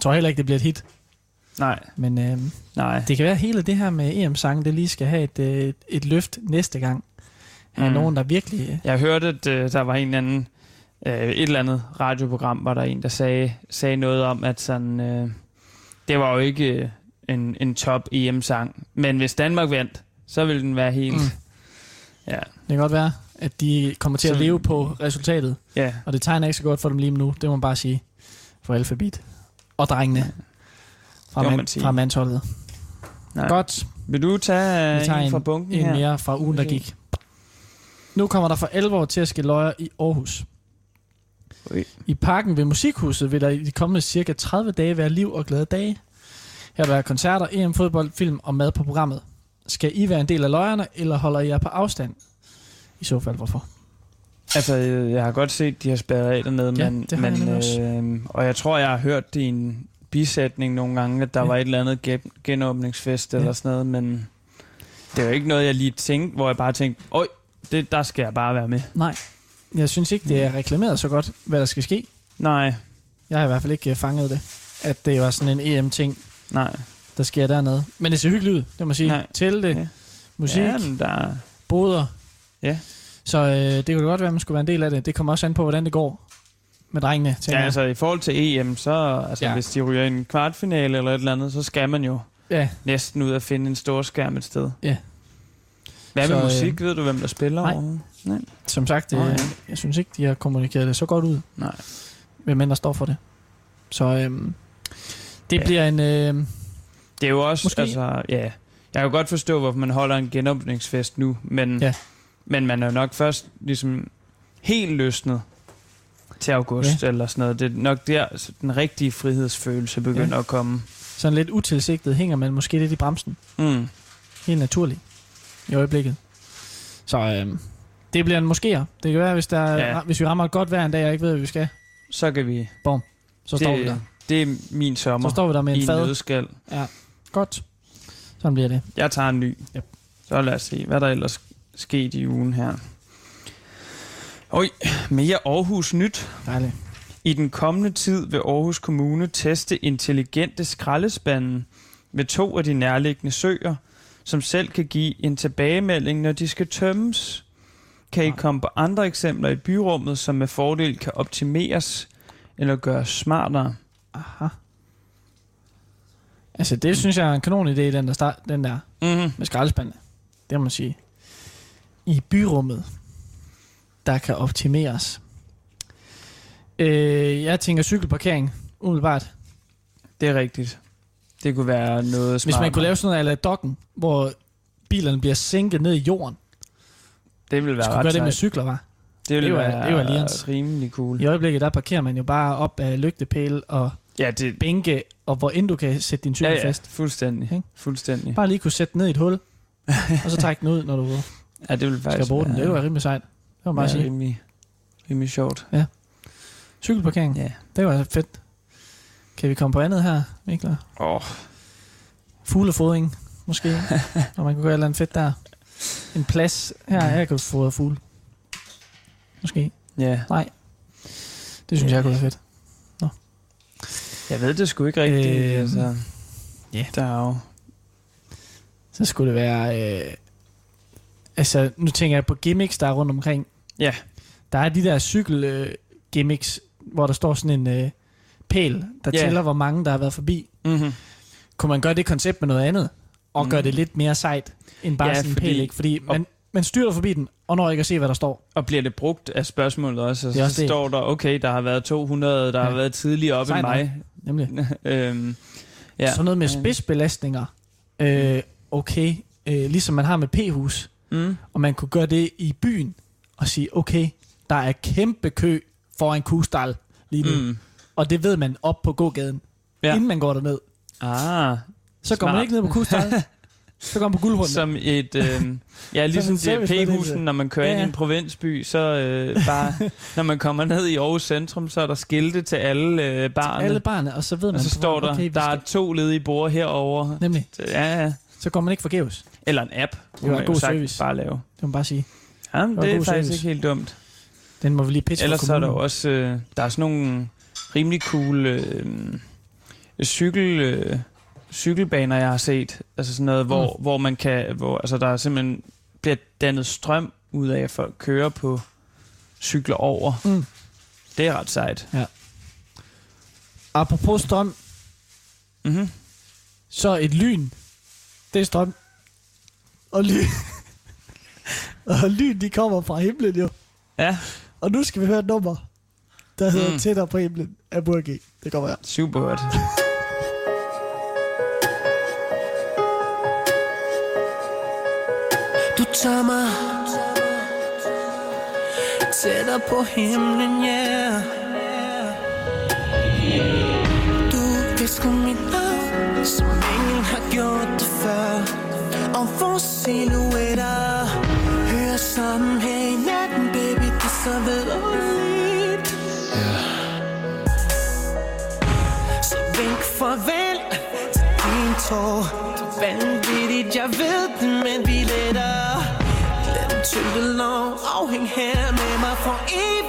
tror heller ikke, det bliver et hit. Nej, Men øhm, nej. det kan være, at hele det her med EM-sangen, det lige skal have et, øh, et løft næste gang. have Mm. nogen, der virkelig... øh, Jeg hørte, at øh, der var en eller anden, øh, et eller andet radioprogram, hvor der en, der sagde, sagde noget om, at sådan, øh, det var jo ikke en, en top EM-sang, men hvis Danmark vandt, så ville den være helt... Mm. Ja, Det kan godt være, at de kommer til at Så- leve på resultatet. ja. Og det tegner ikke så godt for dem lige nu, det må man bare sige. For alfabet. Og drengene. Fra, man, fra mandsholdet. Nej. Godt. Vil du tage Vi tager en en, fra bunken en her? mere fra ugen, der Okay. gik. Nu kommer der for alvor til at ske løjer i Aarhus. Ui. I parken ved Musikhuset vil der i de kommende cirka 30 dage være liv og glade dage. Her vil være koncerter, EM-fodbold, film og mad på programmet. Skal I være en del af løjerne, eller holder I jer på afstand? I så fald, hvorfor? Altså, øh, jeg har godt set, de har spærret af dernede, Ja, men, men øh, og jeg tror, jeg har hørt det i en bisætning nogle gange, at der Ja. var et eller andet gen- genåbningsfest Ja. eller sådan noget, men det er jo ikke noget, jeg lige tænkte, hvor jeg bare tænkte, øj, det, der skal jeg bare være med. Nej. Jeg synes ikke, det er reklameret så godt, hvad der skal ske. Nej, Jeg har i hvert fald ikke øh, fanget det. At det var sådan en EM-ting, nej. der sker dernede. Men det ser hyggeligt ud, det må sige. Nej. Telte, Ja. musik, Ja, der, boder. Ja. Så øh, det kunne godt være, at man skulle være en del af det. Det kommer også an på, hvordan det går med drengene. ja, jeg. altså i forhold til EM, så altså, Ja. hvis de ryger i en kvartfinale eller et eller andet, så skal man jo ja. næsten ud at finde en stor skærm et sted. Ja. Hvad med Så, øh, musik? Ved du, hvem der spiller? nej. Nej. Som sagt, øh, ja. jeg synes ikke, de har kommunikeret det så godt ud, Nej. hvem end der står for det. Så øhm, det Ja. bliver en... Øh, Det er jo også, Måske. Altså, ja. Jeg kan godt forstå, hvorfor man holder en genåbningsfest nu, men, Ja. Men man er jo nok først ligesom helt løsnet til august ja. eller sådan noget. Det er nok der, den rigtige frihedsfølelse begynder Ja. ja. at komme. sådan lidt utilsigtet hænger man måske lidt i bremsen. Mm. Helt naturligt i øjeblikket. Så øhm, det bliver en moskéer. Det kan være, hvis, der, ja. Ja. hvis vi rammer et godt vejr en dag, og ikke ved, hvad vi skal, Så kan vi... så står vi der. det, det er min sommer Så står vi der med en fad. nødskal. Godt. Sådan bliver det. Jeg tager en ny. Yep. Så lad os se, hvad der ellers sket i ugen her. Oj, mere Aarhus nyt. Dejligt. I den kommende tid vil Aarhus Kommune teste intelligente skraldespande ved to af de nærliggende søer, som selv kan give en tilbagemelding, når de skal tømmes. Kan I komme på andre eksempler i byrummet, som med fordel kan optimeres eller gøres smartere? Aha. Altså, det synes jeg er en kanon idé, den der, start, den der Mm-hmm. med skraldespandene. Det må man sige. I byrummet, der kan optimeres. Øh, jeg tænker cykelparkering, umiddelbart. Det er rigtigt. Det kunne være noget Hvis man kunne lave sådan noget eller dokken, hvor bilerne bliver sænket ned i jorden, det ville være ret gøre det med cykler, var. Det ville det var- være det var ligens. rimelig cool. I øjeblikket, der parkerer man jo bare op af lygtepæle og Ja, det, bænke, og hvor end du kan sætte din cykel ja, ja, fast. fuldstændig. Ikke? Fuldstændig. Bare lige kunne sætte ned i et hul, og så trække den ud, når du Ja, det ville skal faktisk bruge den. Det var rimelig sejt. Det var at sige. rimelig, rimelig sjovt. Cykelparkering, Ja. det var fedt. Kan vi komme på andet her, Mikler? Åh, Fuglefodring, måske. Når man kunne gøre et eller andet fedt der. En plads. Her, her kan du fodre fugle. Måske. ja. Det synes jeg kunne være fedt. Jeg ved det sgu ikke rigtigt. Øh, altså, ja. Der er jo... Så skulle det være... Øh, altså, nu tænker jeg på gimmicks, der er rundt omkring. Ja. Der er de der cykel øh, gimmicks, hvor der står sådan en øh, pæl, der Ja. tæller, hvor mange der har været forbi. Mm-hmm. Kunne man gøre det koncept med noget andet? Og Mm. gøre det lidt mere sejt, end bare Ja, sådan en fordi- pæl, ikke? Fordi man, man styrter forbi den, og når ikke at se, hvad der står. Og bliver det brugt af spørgsmålet også? Det Så, er så også det. står der, okay, der har været 200, der Ja. har været tidligere op end mig. Nemlig. øhm, ja. Sådan noget med Ja. spidsbelastninger. Øh, okay, øh, ligesom man har med p-hus. Mm. Og man kunne gøre det i byen og sige, okay, der er kæmpe kø foran Kustal lige nu. Mm. Og det ved man op på gågaden, ja. Inden man går derned. Ah, Så går man ikke ned på Kustal. så går man på guldhunden. som et... Øh, ja, ligesom en servicemeddelelse. DP-husen, når man kører Ja, ind i en provinsby, så øh, bare... når man kommer ned i Aarhus Centrum, så er der skilte til alle øh, barne. Alle barne, og så ved man, og så står der, okay, der er skal- to ledige borde herover. Nemlig, Ja, ja. så går man ikke forgæves. Eller en app, Det var jo god sagtens service. bare lave. Det må man bare sige. Ja, var det er faktisk service. ikke helt dumt. Den må vi lige pitche Ellers for så er der kommunen. også, øh, der er sådan nogle rimelig cool øh, cykel, øh, cykelbaner, jeg har set. Altså sådan noget, hvor, mm. hvor man kan, hvor, altså der er simpelthen bliver dannet strøm ud af, at folk kører på cykler over. Mm. Det er ret sejt. Apropos strøm, Mm-hmm. så et lyn, det er strøm. Og lyn, og lyn, de kommer fra himlen jo. Ja, Og nu skal vi høre et nummer, der hedder Mm. Tættere på himlen af Burgi. Det kommer her. super godt. Du tager mig tættere på himlen, yeah. Du visker mit navn, som ingen har gjort det før om vores silhuetter hører sammen her i natten, baby, det er så vidunderligt. Så vink farvel til din tår. Det er vanvittigt, jeg ved det, men vi letter. Lad tyngde lov afhæng her med mig for evigt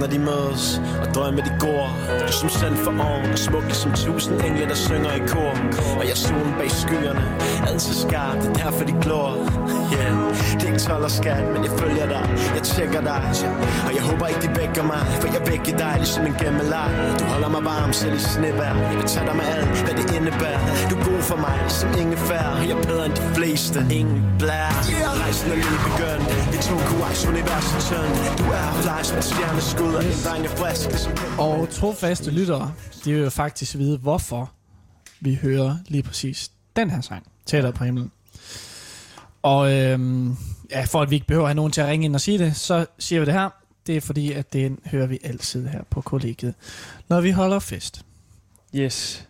når de mødes Og drømme de går. Du som sand for oven Og smuk som tusind engle, der synger i kor. Og jeg solen bag skyerne Altid skarp, det er derfor de glår Yeah, det er ikke 12 og skat Men jeg følger dig, jeg tjekker dig Og jeg håber ikke de vækker mig For jeg vækker dig ligesom en gemmeleg Du holder mig varm selv i snevær Jeg vil tage dig med alt, hvad det indebærer Du er god for mig, som ingefær Jeg er bedre end de fleste, ingen blær Rejsen er lige begyndt Vi tog koaks universet tyndt Du er fly som et stjerneskud Og din dreng er frisk ligesom Og trofaste lyttere, de vil jo faktisk vide, hvorfor vi hører lige præcis den her sang, Tættere på himlen. Og øhm, ja, for at vi ikke behøver at have nogen til at ringe ind og sige det, så siger vi det her. Det er fordi, at den hører vi altid her på kollegiet, når vi holder fest. Yes.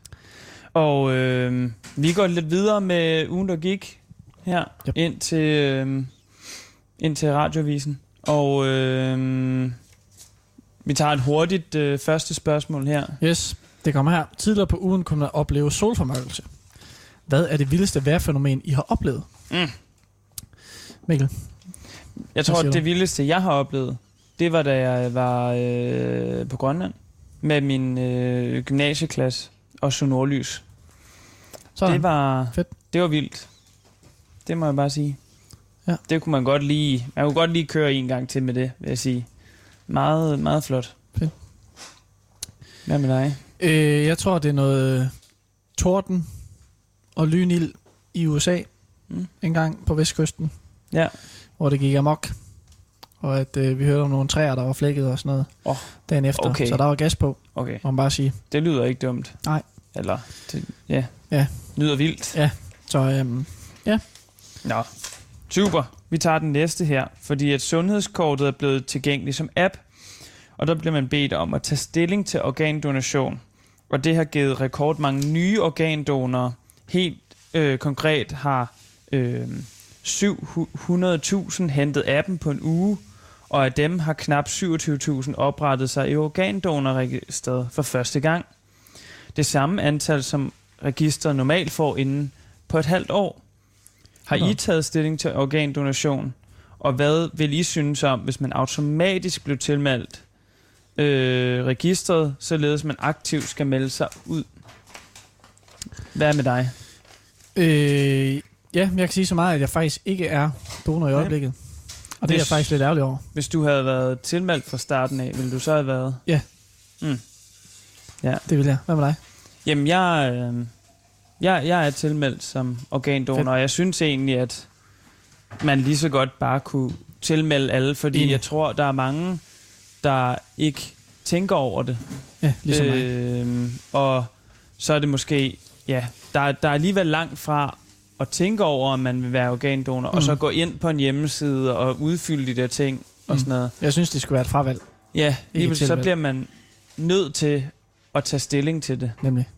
Og øh, vi går lidt videre med ugen, der gik her Yep. ind til øh, ind til radiovisen. Og øh, vi tager et hurtigt øh, første spørgsmål her. Yes, det kommer her. Tidligere på ugen kunne man opleve solformørkelse. Hvad er det vildeste vejrfænomen, I har oplevet? Mm. Mikkel? Jeg tror, det vildeste, jeg har oplevet, det var, da jeg var øh, på Grønland med min øh, gymnasieklasse og så nordlys. Sådan. Det var, Fedt. det var vildt. Det må jeg bare sige. Ja. Det kunne man godt lige... Man kunne godt lige køre en gang til med det, vil jeg sige. Meget, meget flot. Fedt. Hvad med dig? Øh, jeg tror, det er noget torden og lynild i USA Mm. en gang på vestkysten, Ja. hvor det gik amok. Og at øh, vi hørte om nogle træer, der var flækket og sådan noget Åh, dagen efter. okay. Så der var gas på, Okay, må man bare sige. det lyder ikke dumt. Nej. Eller, det, ja. Ja. Lyder vildt. Ja. Så øhm, Nå, super. Vi tager den næste her, fordi at sundhedskortet er blevet tilgængeligt som app, og der bliver man bedt om at tage stilling til organdonation. Og det har givet rekordmange nye organdonorer. Helt øh, konkret har øh, 700.000 hentet appen på en uge, og af dem har knap 27.000 oprettet sig i organdonorregistret for første gang. Det samme antal, som registret normalt får inden på et halvt år. Har I taget stilling til organdonation? Og hvad vil I synes om, hvis man automatisk blev tilmeldt øh, registret, således man aktivt skal melde sig ud? Hvad er med dig? øh, ja, jeg kan sige så meget, at jeg faktisk ikke er donor i øjeblikket. Og det er jeg faktisk lidt ærgerlig over. Hvis du havde været tilmeldt fra starten af, ville du så have været? Det vil jeg. Hvad med dig? Jamen, jeg, øh, jeg, jeg er tilmeldt som organdonor, Fedt. og jeg synes egentlig, at man lige så godt bare kunne tilmelde alle, fordi Enig. jeg tror, der er mange, der ikke tænker over det. Ja, ligesom mig. Øhm, og så er det måske, ja, der, der er alligevel langt fra at tænke over, om man vil være organdonor, mm. og så Mm. gå ind på en hjemmeside og udfylde de der ting og Mm. sådan noget. Jeg synes, det skulle være et fravalg, Ja, lige så bliver man nødt til at tage stilling til det. nemlig.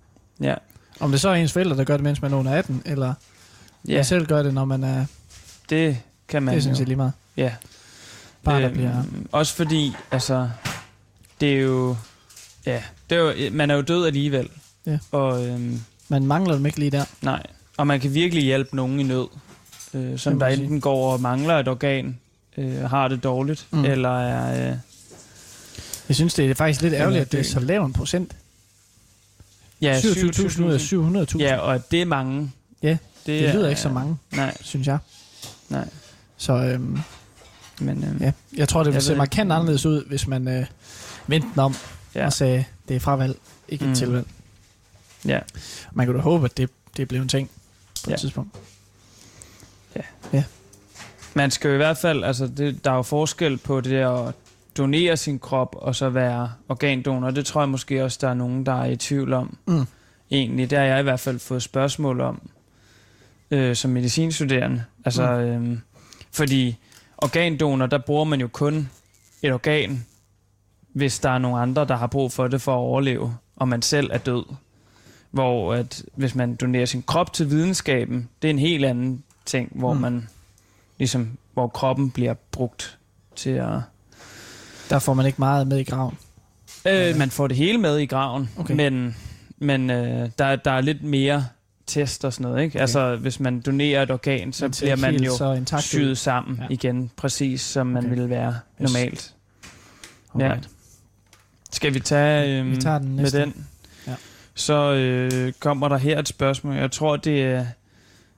Ja, Om det så er ens forældre, der gør det, mens man er under 18, eller ja. man selv gør det, når man er... det kan man det synes jeg lige meget. Ja. Bare Øhm, bliver... Også fordi, altså, det er jo, ja, det er jo, man er jo død alligevel. Ja. Og øhm, Man mangler dem ikke lige der. nej, og man kan virkelig hjælpe nogen i nød, øh, som der sige. enten går og mangler et organ, øh, har det dårligt, Mm. eller er, øh, Jeg synes, det er faktisk lidt ærgerligt, at det er så lav en procent. ja, 27.000 ud af 700.000. Ja, og det er mange. Ja, det, det lyder er- ikke så mange, Nej, synes jeg. nej, Så øhm, men øhm, ja, jeg tror, det Jeg vil se markant ikke. anderledes ud, hvis man øh, vendte den om ja, og sagde, det er fravalg, ikke Mm. et tilvalg. ja. Man kunne da håbe, at det, det blev en ting på Ja. et tidspunkt. Man skal jo i hvert fald, altså det, der er jo forskel på det at donere sin krop og så være organdonor. Det tror jeg måske også, der er nogen, der er i tvivl om. Mm. Egentlig, det har jeg i hvert fald fået spørgsmål om øh, som medicinstuderende. Altså, Mm. øh, fordi organdonor, der bruger man jo kun et organ, hvis der er nogle andre, der har brug for det for at overleve, og man selv er død. Hvor at hvis man donerer sin krop til videnskaben, det er en helt anden ting, hvor Mm. man ligesom, hvor kroppen bliver brugt til at... Der får man ikke meget med i graven. Øh, man får det hele med i graven, Okay. men, men øh, der, der er lidt mere test og sådan noget. Ikke? Okay. Altså, hvis man donerer et organ, så bliver man jo syet sammen Ja. ja. igen, præcis som man Okay. ville være Yes. normalt. Alright. Skal vi tage, øhm, Vi tager den med næste. den? Så øh, kommer der her et spørgsmål. Jeg tror, det er,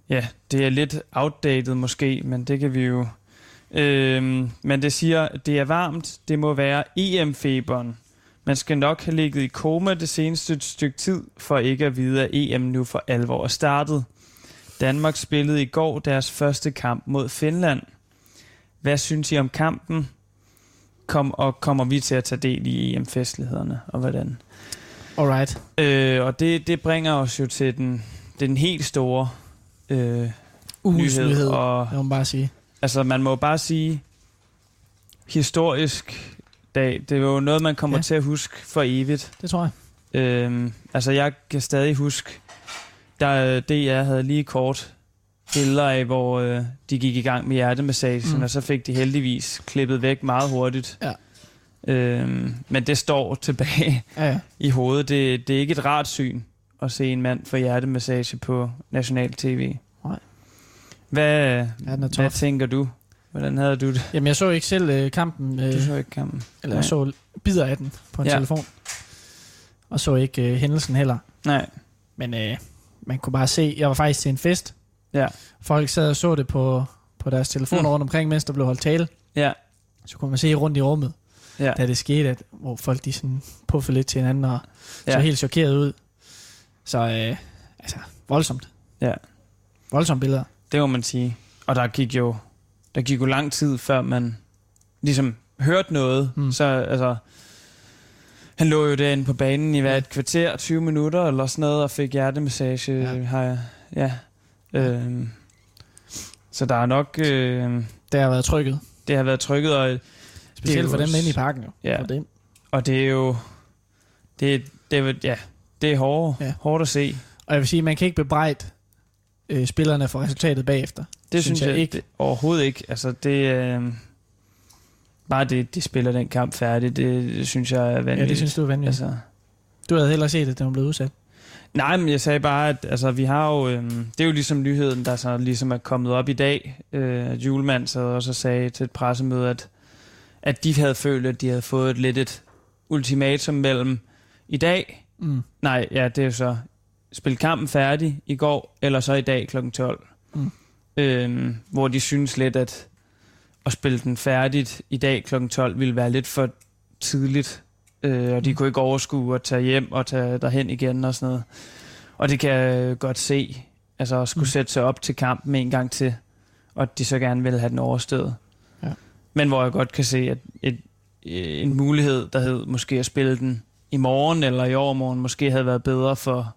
ja, det er lidt outdated måske, men det kan vi jo... Øh, men det siger, det er varmt, det må være EM-feberen. Man skal nok have ligget i koma det seneste stykke tid, for ikke at vide, at EM nu for alvor er startet. Danmark spillede i går deres første kamp mod Finland. Hvad synes I om kampen? Kom, og kommer vi til at tage del i EM-festlighederne, og hvordan? Alright. Øh, og det, det bringer os jo til den, den helt store øh, Ugens nyhed. nyhed, Og, jeg må bare sige. altså, man må bare sige, historisk dag, det er jo noget, man kommer Ja. til at huske for evigt. Det tror jeg. Øhm, altså, jeg kan stadig huske, der DR havde lige kort billeder af, hvor øh, de gik i gang med hjertemassagen, mm. og så fik de heldigvis klippet væk meget hurtigt. Ja. Øhm, men det står tilbage Ja, ja. i hovedet. Det, det er ikke et rart syn at se en mand få hjertemassage på national tv. Nej. Hvad, Ja, hvad tænker du? Hvordan havde du det? Jamen, jeg så ikke selv øh, kampen. Øh, Du så ikke kampen. eller jeg Nej. så bidder af den på en Ja. telefon. Og så ikke øh, hændelsen heller. Nej. Men øh, man kunne bare se, jeg var faktisk til en fest. Ja. Folk sad og så det på, på deres telefoner. Mm. rundt omkring, mens der blev holdt tale. Ja. Så kunne man se rundt i rummet, Ja. da det skete, at, hvor folk de sådan puffede lidt til hinanden og Ja. så helt chokeret ud. Så øh, altså, voldsomt. Ja. Voldsomme billeder. Det må man sige. Og der gik jo, der gik jo lang tid, før man ligesom hørt noget. Mm. Så altså, han lå jo derinde på banen i hvad, et kvarter, 20 minutter eller sådan noget, og fik hjertemassage. Ja. Ja. Har jeg, ja. Øhm, så der er nok... Øh, Det har været trykket. det har været trykket, og, Specielt for dem inde i parken jo. Ja. For dem. og det er jo... Det, det, er- ja, det er hårdt, Ja. hårdt at se. Og jeg vil sige, man kan ikke bebrejde øh, spillerne for resultatet bagefter. Det Synes synes, jeg jeg, ikke. Det, overhovedet ikke. Altså, det øh, bare det, de spiller den kamp færdig, det, det synes jeg er vanvittigt. Ja, det synes du er vanvittigt. Altså. Du havde hellere set, at den var blevet udsat. nej, men jeg sagde bare, at altså, vi har jo... Øh, det er jo ligesom nyheden, der så ligesom er kommet op i dag. Øh, at Julemand så også sagde til et pressemøde, at, at de havde følt, at de havde fået et lidt et ultimatum mellem i dag... Mm. Nej, ja, det er så... Spil kampen færdig i går, eller så i dag kl. 12. Mm. Øhm, hvor de synes lidt, at at spille den færdigt i dag kl. 12 ville være lidt for tidligt. Øh, og de Mm. kunne ikke overskue at tage hjem og tage derhen igen og sådan noget. Og det kan jeg godt se. Altså at skulle Mm. sætte sig op til kampen en gang til, og de så gerne vil have den overstået. Men hvor jeg godt kan se, at et, en mulighed, der hed måske at spille den i morgen eller i overmorgen, måske havde været bedre for,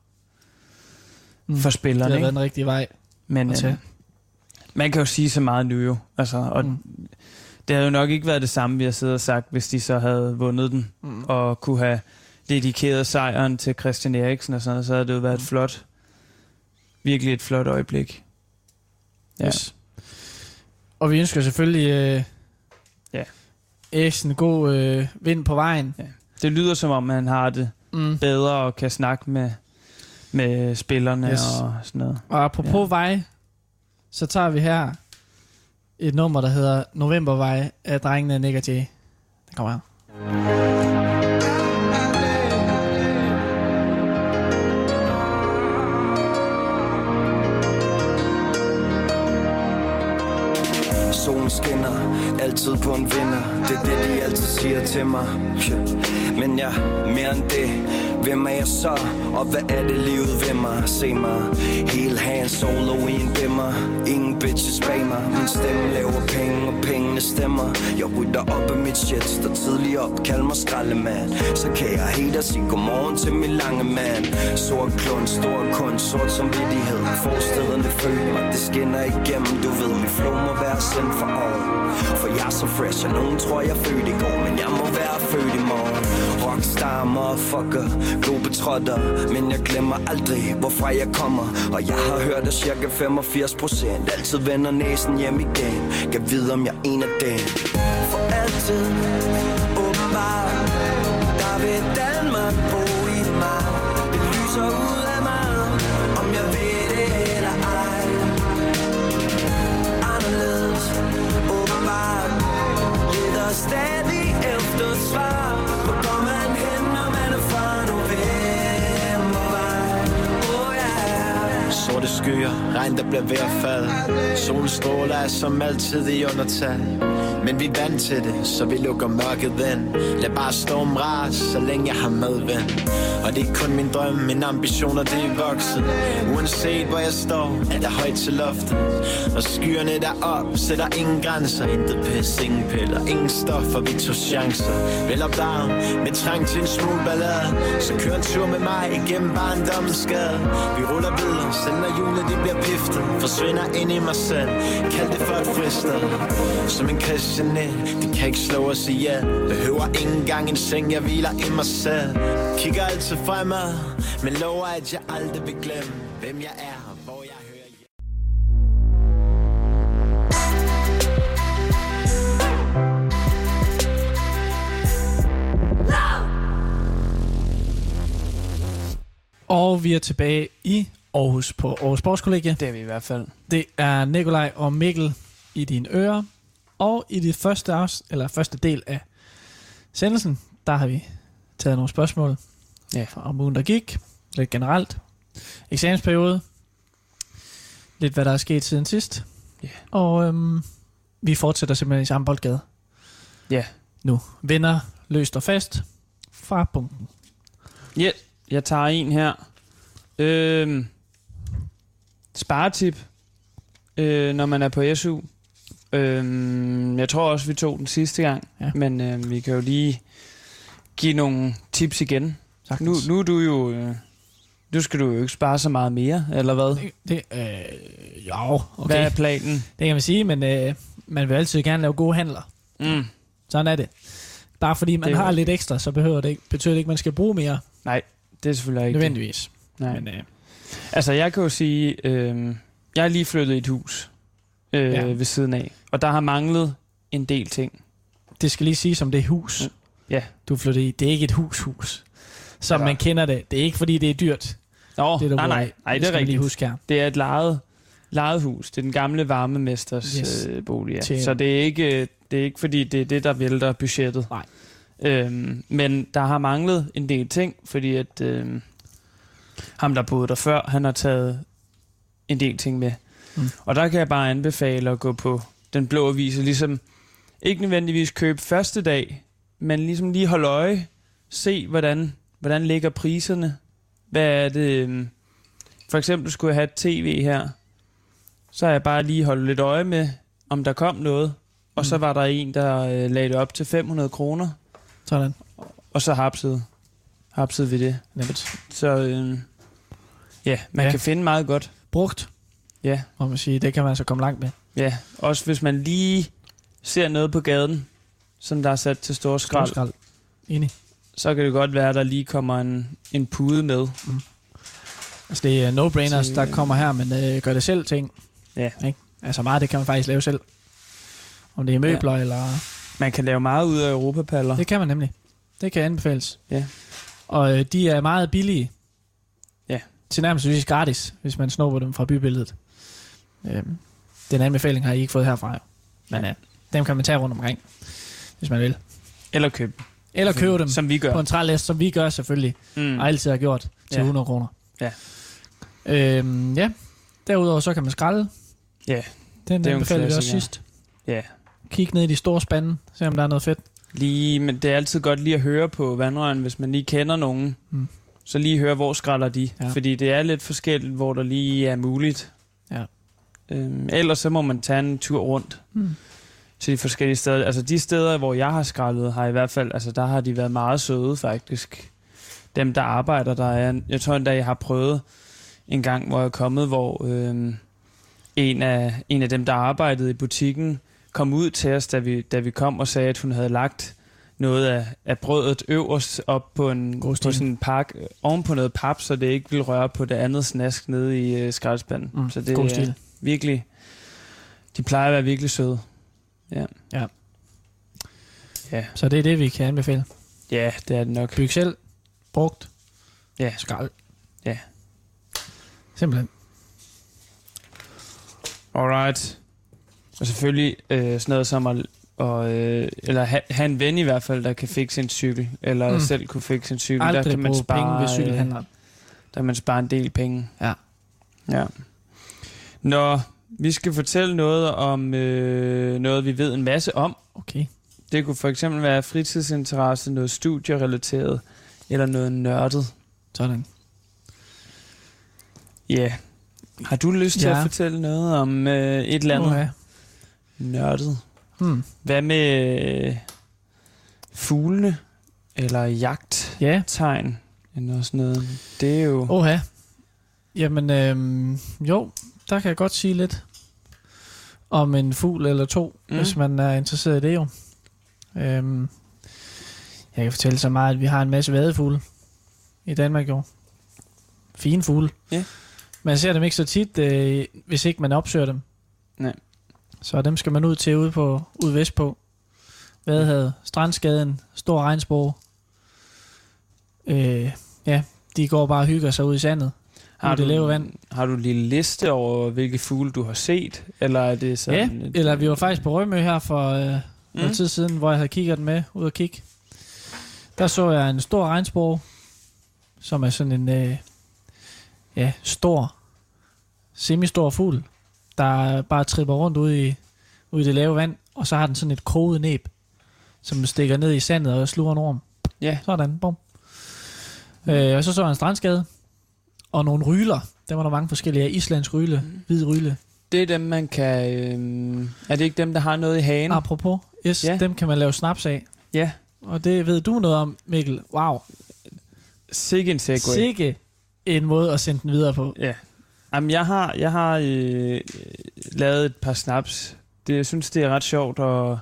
Mm. for Det spillerne. har ikke? været den rigtige vej. Men at tage. øh, man kan jo sige så meget nu jo. Altså, og Mm. det havde jo nok ikke været det samme, vi har siddet og sagt, hvis de så havde vundet den, Mm. og kunne have dedikeret sejren til Christian Eriksen og sådan noget, så havde det jo været et Mm. flot, virkelig et flot øjeblik. Ja. Yes. Og vi ønsker selvfølgelig øh. Eriksen god øh, vind på vejen. Det lyder som om, han har det Mm. bedre og kan snakke med, med spillerne Yes. og sådan noget. Og apropos ja. Ja. vej, så tager vi her et nummer, der hedder Novembervej af drengene Nick og Jay. Den kommer her. Altid på en vinder. Det er det, de altid siger til mig. Men jeg ja, mere end det. Hvem er jeg så? Og hvad er det livet ved mig? Se mig Helt hand solo i en bimmer Ingen bitches bag mig Min stemme laver penge, og pengene stemmer. Jeg rydder op af mit shit Står tidligt op, kald mig skraldemand. Så kan jeg helt sige godmorgen til min lange mand. Sort klund, stor kun, sort som vidighed Forstederne føler mig, det skinner igennem. Du ved, min flow må være sendt for år For jeg er så fresh, og nogen tror jeg er født i går Men jeg må være født i morgen. Rockstar, motherfucker, globetrotter Men jeg glemmer aldrig, hvorfra jeg kommer. Og jeg har hørt, at cirka 85 procent Altid vender næsen hjem igen. Kan vide, om jeg er en af dem. For altid, åbenbart Der vil Danmark bo i mig. Det lyser ud skyer, regn der bliver ved at falde. Solen stråler er som altid i undertal. Men vi er vant til det, så vi lukker mørket den Lad bare storm ras, så længe jeg har medvind. Og det er kun min drøm, min ambitioner det er vokset. Uanset hvor jeg står, er der højt til loftet. Og skyerne der op, sætter ingen grænser. Intet pis, ingen piller, ingen stoffer, vi tog chancer. Vel op down, med trang til en smule ballade. Så kør en tur med mig igennem barndommens skade Vi ruller videre, selv når hjulet de bliver piftet. Forsvinder ind i mig selv, kald det for et fristed Som en Christianet, de kan ikke slå os ihjel Behøver ikke engang en seng, jeg hviler i mig selv Kigger altid fremad, men lover at jeg aldrig vil glemme Hvem jeg er og hvor jeg hører Og vi er tilbage i Aarhus på Aarhus Sportskollegie. Det er vi i hvert fald. Det er Nikolaj og Mikkel i dine ører. Og i det første, afs- eller første del af sendelsen, der har vi taget nogle spørgsmål Ja. fra om ugen, der gik. Lidt generelt. Eksamensperiode. Lidt hvad der er sket siden sidst. Ja. Og øhm, vi fortsætter simpelthen i samme boldgade. Ja. Nu. Vinder løst og fast fra bunken. Ja, jeg tager en her. Øhm, sparetip, øh, når man er på SU. Øhm, jeg tror også, vi tog den sidste gang, Ja. men øh, vi kan jo lige give nogle tips igen. Nu, Sagtens. nu er du jo... Øh, nu skal du jo ikke spare så meget mere, eller hvad? Det, det, øh, jo, Okay. Hvad er planen? Det kan man sige, men øh, man vil altid gerne lave gode handler. Mm. Sådan er det. Bare fordi man Det er jo- har lidt ekstra, så behøver det ikke, betyder det ikke, at man skal bruge mere. Nej, det er selvfølgelig ikke Nødvendigvis. Nej. Men, øh, Altså, jeg kan jo sige, øh, jeg er lige flyttet i et hus øh, Ja. ved siden af, og der har manglet en del ting. det skal lige sige, som det er hus, Ja. du flytter i. Det er ikke et hus-hus, som Ja. man kender det. Det er ikke, fordi det er dyrt. Nå, det, du nej, nej, nej, det er lige rigtigt. huske her. Det er et lejet, lejet hus. Det er den gamle varmemesters Yes. øh, bolig. Ja. Til- Så det er, ikke, det er ikke, fordi det er det, der vælter budgettet. Nej. Øhm, men der har manglet en del ting, fordi at øh, ham, der boede der før, han har taget en del ting med. Mm. Og der kan jeg bare anbefale at gå på den blå avis og ligesom ikke nødvendigvis købe første dag, men ligesom lige holde øje, se hvordan, hvordan ligger priserne. Hvad er det? øhm, For eksempel skulle jeg have et tv her, så har jeg bare lige holdt lidt øje med, om der kom noget. Og så Mm. var der en, der øh, lagde det op til 500 kroner, Sådan. og så hapsede, hapsede vi det. Nemt. Så øh, ja, man ja. kan finde meget godt. Brugt, Ja, må man sige. Det kan man altså komme langt med. ja. Også hvis man lige ser noget på gaden, som der er sat til stor skrald, Skrald. Enig. så kan det godt være, at der lige kommer en, en pude med. Altså, det er no-brainers, der kommer her, men øh, gør det selv ting. Ja. Ikke? Altså, meget det kan man faktisk lave selv. Om det er møbler ja. eller... Man kan lave meget ud af europapaller. Det kan man nemlig. Det kan anbefales. Ja. Og øh, de er meget billige. Ja. Til nærmest gratis, hvis man snupper dem fra bybilledet. Øhm, den anbefaling har I ikke fået herfra. Men øh, dem kan man tage rundt omkring, hvis man vil. Eller købe Eller købe dem som vi gør. på en trælæst, som vi gør selvfølgelig, Mm. og altid har gjort, til Ja. 100 kroner. Ja. Øhm, ja. Derudover så kan man skralde. Ja, Den det er anbefalede vi også sidst. Ja, Kig ned i de store spande, se om der er noget fedt. lige, men det er altid godt lige at høre på vandrøren, hvis man lige kender nogen. Mm. Så lige høre, hvor skralder de. Ja. Fordi det er lidt forskelligt, hvor der lige er muligt. Øhm, ellers så må man tage en tur rundt Mm. til de forskellige steder. Altså de steder, hvor jeg har skraldet, har i hvert fald, altså der har de været meget søde faktisk. Dem, der arbejder der er, jeg tror endda, jeg har prøvet en gang, hvor jeg er kommet, hvor øhm, en, af, en af dem, der arbejdede i butikken, kom ud til os, da vi, da vi kom og sagde, at hun havde lagt noget af, af brødet øverst op på en på sådan en pakke, oven på noget pap, så det ikke ville røre på det andet snask nede i øh, skraldespanden. Mm. Så det God stil. Virkelig, de plejer at være virkelig søde. Ja. Ja. Ja, Så det er det, vi kan anbefale. ja det er det nok. Byg selv, brugt, Ja. skrald. Ja. Simpelthen. Alright. Og selvfølgelig øh, sådan noget som at og, øh, eller ha, have en ven i hvert fald, der kan fikse en cykel, eller Mm. selv kunne fikse en cykel. Aldrig der kan man spare, penge ved øh, cykelhandler. der kan man spare en del penge. Ja. Ja. Nå, vi skal fortælle noget om øh, noget, vi ved en masse om. Okay. Det kunne for eksempel være fritidsinteresse, noget studierelateret, eller noget nørdet. Sådan. Ja. Yeah. Har du lyst til Ja. at fortælle noget om øh, et eller andet Uha. nørdet? Hmm. Hvad med øh, fuglene? Eller jagttegn? Ja. Eller sådan noget. Det er jo... Oha. Jamen, øhm, jo, der kan jeg godt sige lidt om en fugl eller to, mm. Hvis man er interesseret i det jo. Øhm, jeg kan fortælle så meget, at vi har en masse vadefugle i Danmark jo. Fine fugle. Ja. Man ser dem ikke så tit, øh, hvis ikke man opsøger dem. Nej. Så dem skal man ud til ude, på, ude vest på. Vadehavet, Strandskaden, Stor Regnsborg. Øh, ja, de går bare og hygger sig ud i sandet. Har Har det du, lave vand. har du en lille liste over, hvilke fugle du har set? Eller er det Ja, sådan et- eller vi var faktisk på Rømø her for øh, mm. noget tid siden, hvor jeg havde kigget den med, ud og kigge. Der så jeg en stor regnsborg, som er sådan en øh, ja, stor, semi-stor fugl, der bare tripper rundt ude i, ude i det lave vand, og så har den sådan et kroget næb, som stikker ned i sandet og sluger en orm. Ja. Sådan, bum. Øh, og så så jeg en strandskade, og nogle ryler. Der var der mange forskellige. Islands ryle, Mm. hvid ryle. Det er dem, man kan... Øh, er det ikke dem, der har noget i hagen? Apropos, yes, ja. dem kan man lave snaps af. Ja. Og det ved du noget om, Mikkel. Wow. Sikke en segway. Sikke en måde at sende den videre på. Ja. Jamen, jeg har, jeg har øh, lavet et par snaps. Det, jeg synes, det er ret sjovt at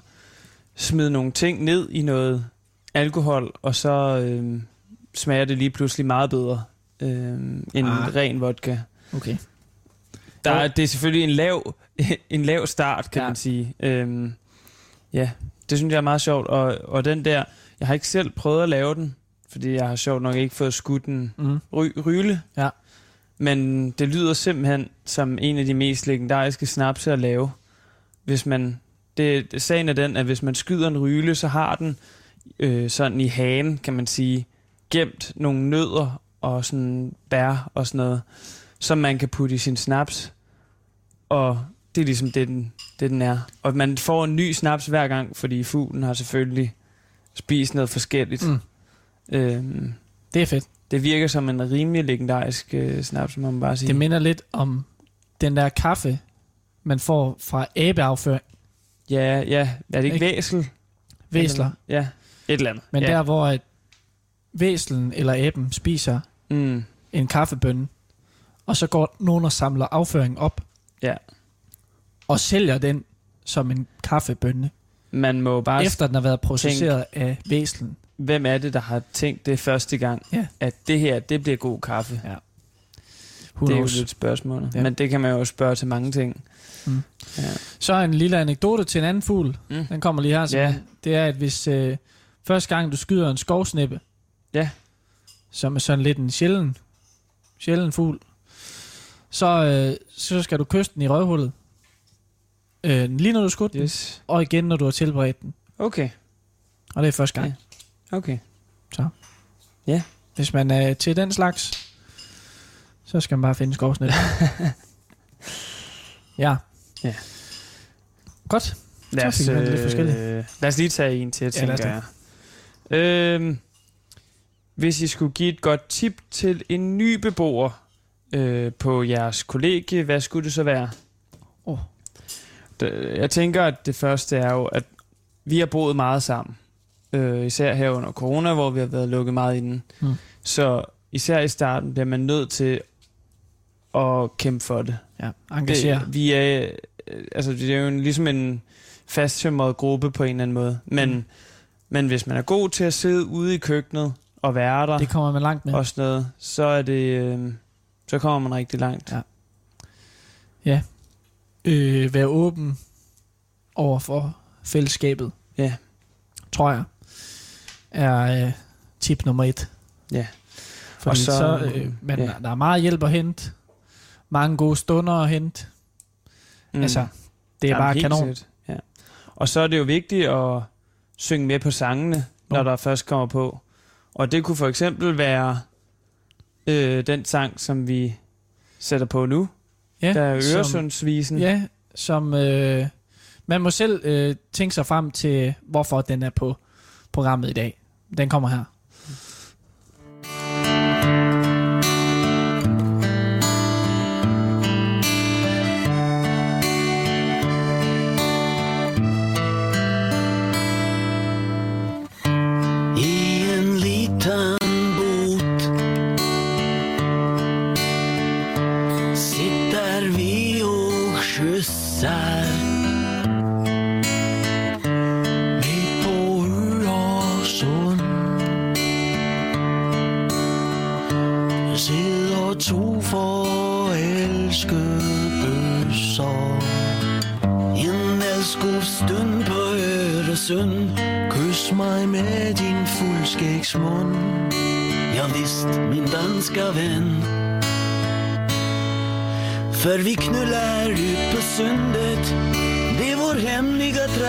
smide nogle ting ned i noget alkohol, og så øh, smager det lige pludselig meget bedre øh, end Ah. ren vodka. Okay. Der er, det er selvfølgelig en lav, en lav start, kan Ja. man sige. Øhm, ja, det synes jeg er meget sjovt. Og, og den der, jeg har ikke selv prøvet at lave den, fordi jeg har sjovt nok ikke fået skudt en Mm. ry, ryle. Ja. Men det lyder simpelthen som en af de mest legendariske snapse at lave. Hvis man, det, det, sagen er den, at hvis man skyder en ryle, så har den øh, sådan i hagen, kan man sige, gemt nogle nødder og sådan bær og sådan noget, som man kan putte i sin snaps. Og det er ligesom det, den, det, den er. Og man får en ny snaps hver gang, fordi fuglen har selvfølgelig spist noget forskelligt. Mm. Øhm, Det er fedt. det virker som en rimelig legendarisk øh, snaps, må man bare sige. Det minder lidt om den der kaffe, man får fra abeafføring. Ja, ja. Er det ikke Ikke? væsel? Væsler. Ja, et eller andet. Men ja. der, hvor at væslen eller aben spiser Mm, en kaffebønne, og så går nogen og samler afføring op, Ja. og sælger den som en kaffebønne, man må bare... efter den har været processeret af væslen. Hvem er det, der har tænkt det første gang, Ja. at det her, det bliver god kaffe? Ja. Who det er knows? jo lidt spørgsmålet. Ja. Men det kan man jo spørge til mange ting. Mm. Ja. Så en lille anekdote til en anden fugl. Mm. Den kommer lige her. Ja. Det er, at hvis øh, første gang du skyder en skovsnippe, Ja. Som er sådan lidt en sjælden, sjælden fugl, så, øh, så skal du kysse den i røvhullet. Øh, lige når du skudt yes. Den, og igen når du har tilberedt den. Okay. Og det er første gang. Ja. Okay. Hvis man er til den slags, så skal man bare finde skovsnitte. ja. Ja. Godt. Lad os, fik man lidt forskelligt. øh, lad os lige tage en til, Ja, tænker jeg. Øhm, hvis I skulle give et godt tip til en ny beboer øh, på jeres kollegie, hvad skulle det så være? Det- Jeg tænker, at det første er jo, at vi har boet meget sammen. Øh, især her under corona, hvor vi har været lukket meget inden. Mm. Så især i starten bliver man nødt til at kæmpe for det. Ja, engagere. Det, vi er, øh, altså, det er jo en, ligesom en fasttømret gruppe på en eller anden måde. Men, mm. men hvis man er god til at sidde ude i køkkenet og være der Det kommer man langt med. og sådan noget, så er det, øh, så kommer man rigtig langt. Ja. Øh, være åben over for fællesskabet. Ja. Tror jeg. Er øh, tip nummer et. Ja. Fordi Og så, så, øh, men ja. ja. der er meget hjælp at hente. Mange gode stunder at hente. Mm. Altså, det er Jamen, bare kanon. sikkert. Ja. Og så er det jo vigtigt at synge med på sangene, når der først kommer på. Og det kunne for eksempel være øh, den sang, som vi sætter på nu. Ja, der er som- Øresundsvisen. Ja, som øh, man må selv øh, tænke sig frem til, hvorfor den er på programmet i dag. Den kommer her.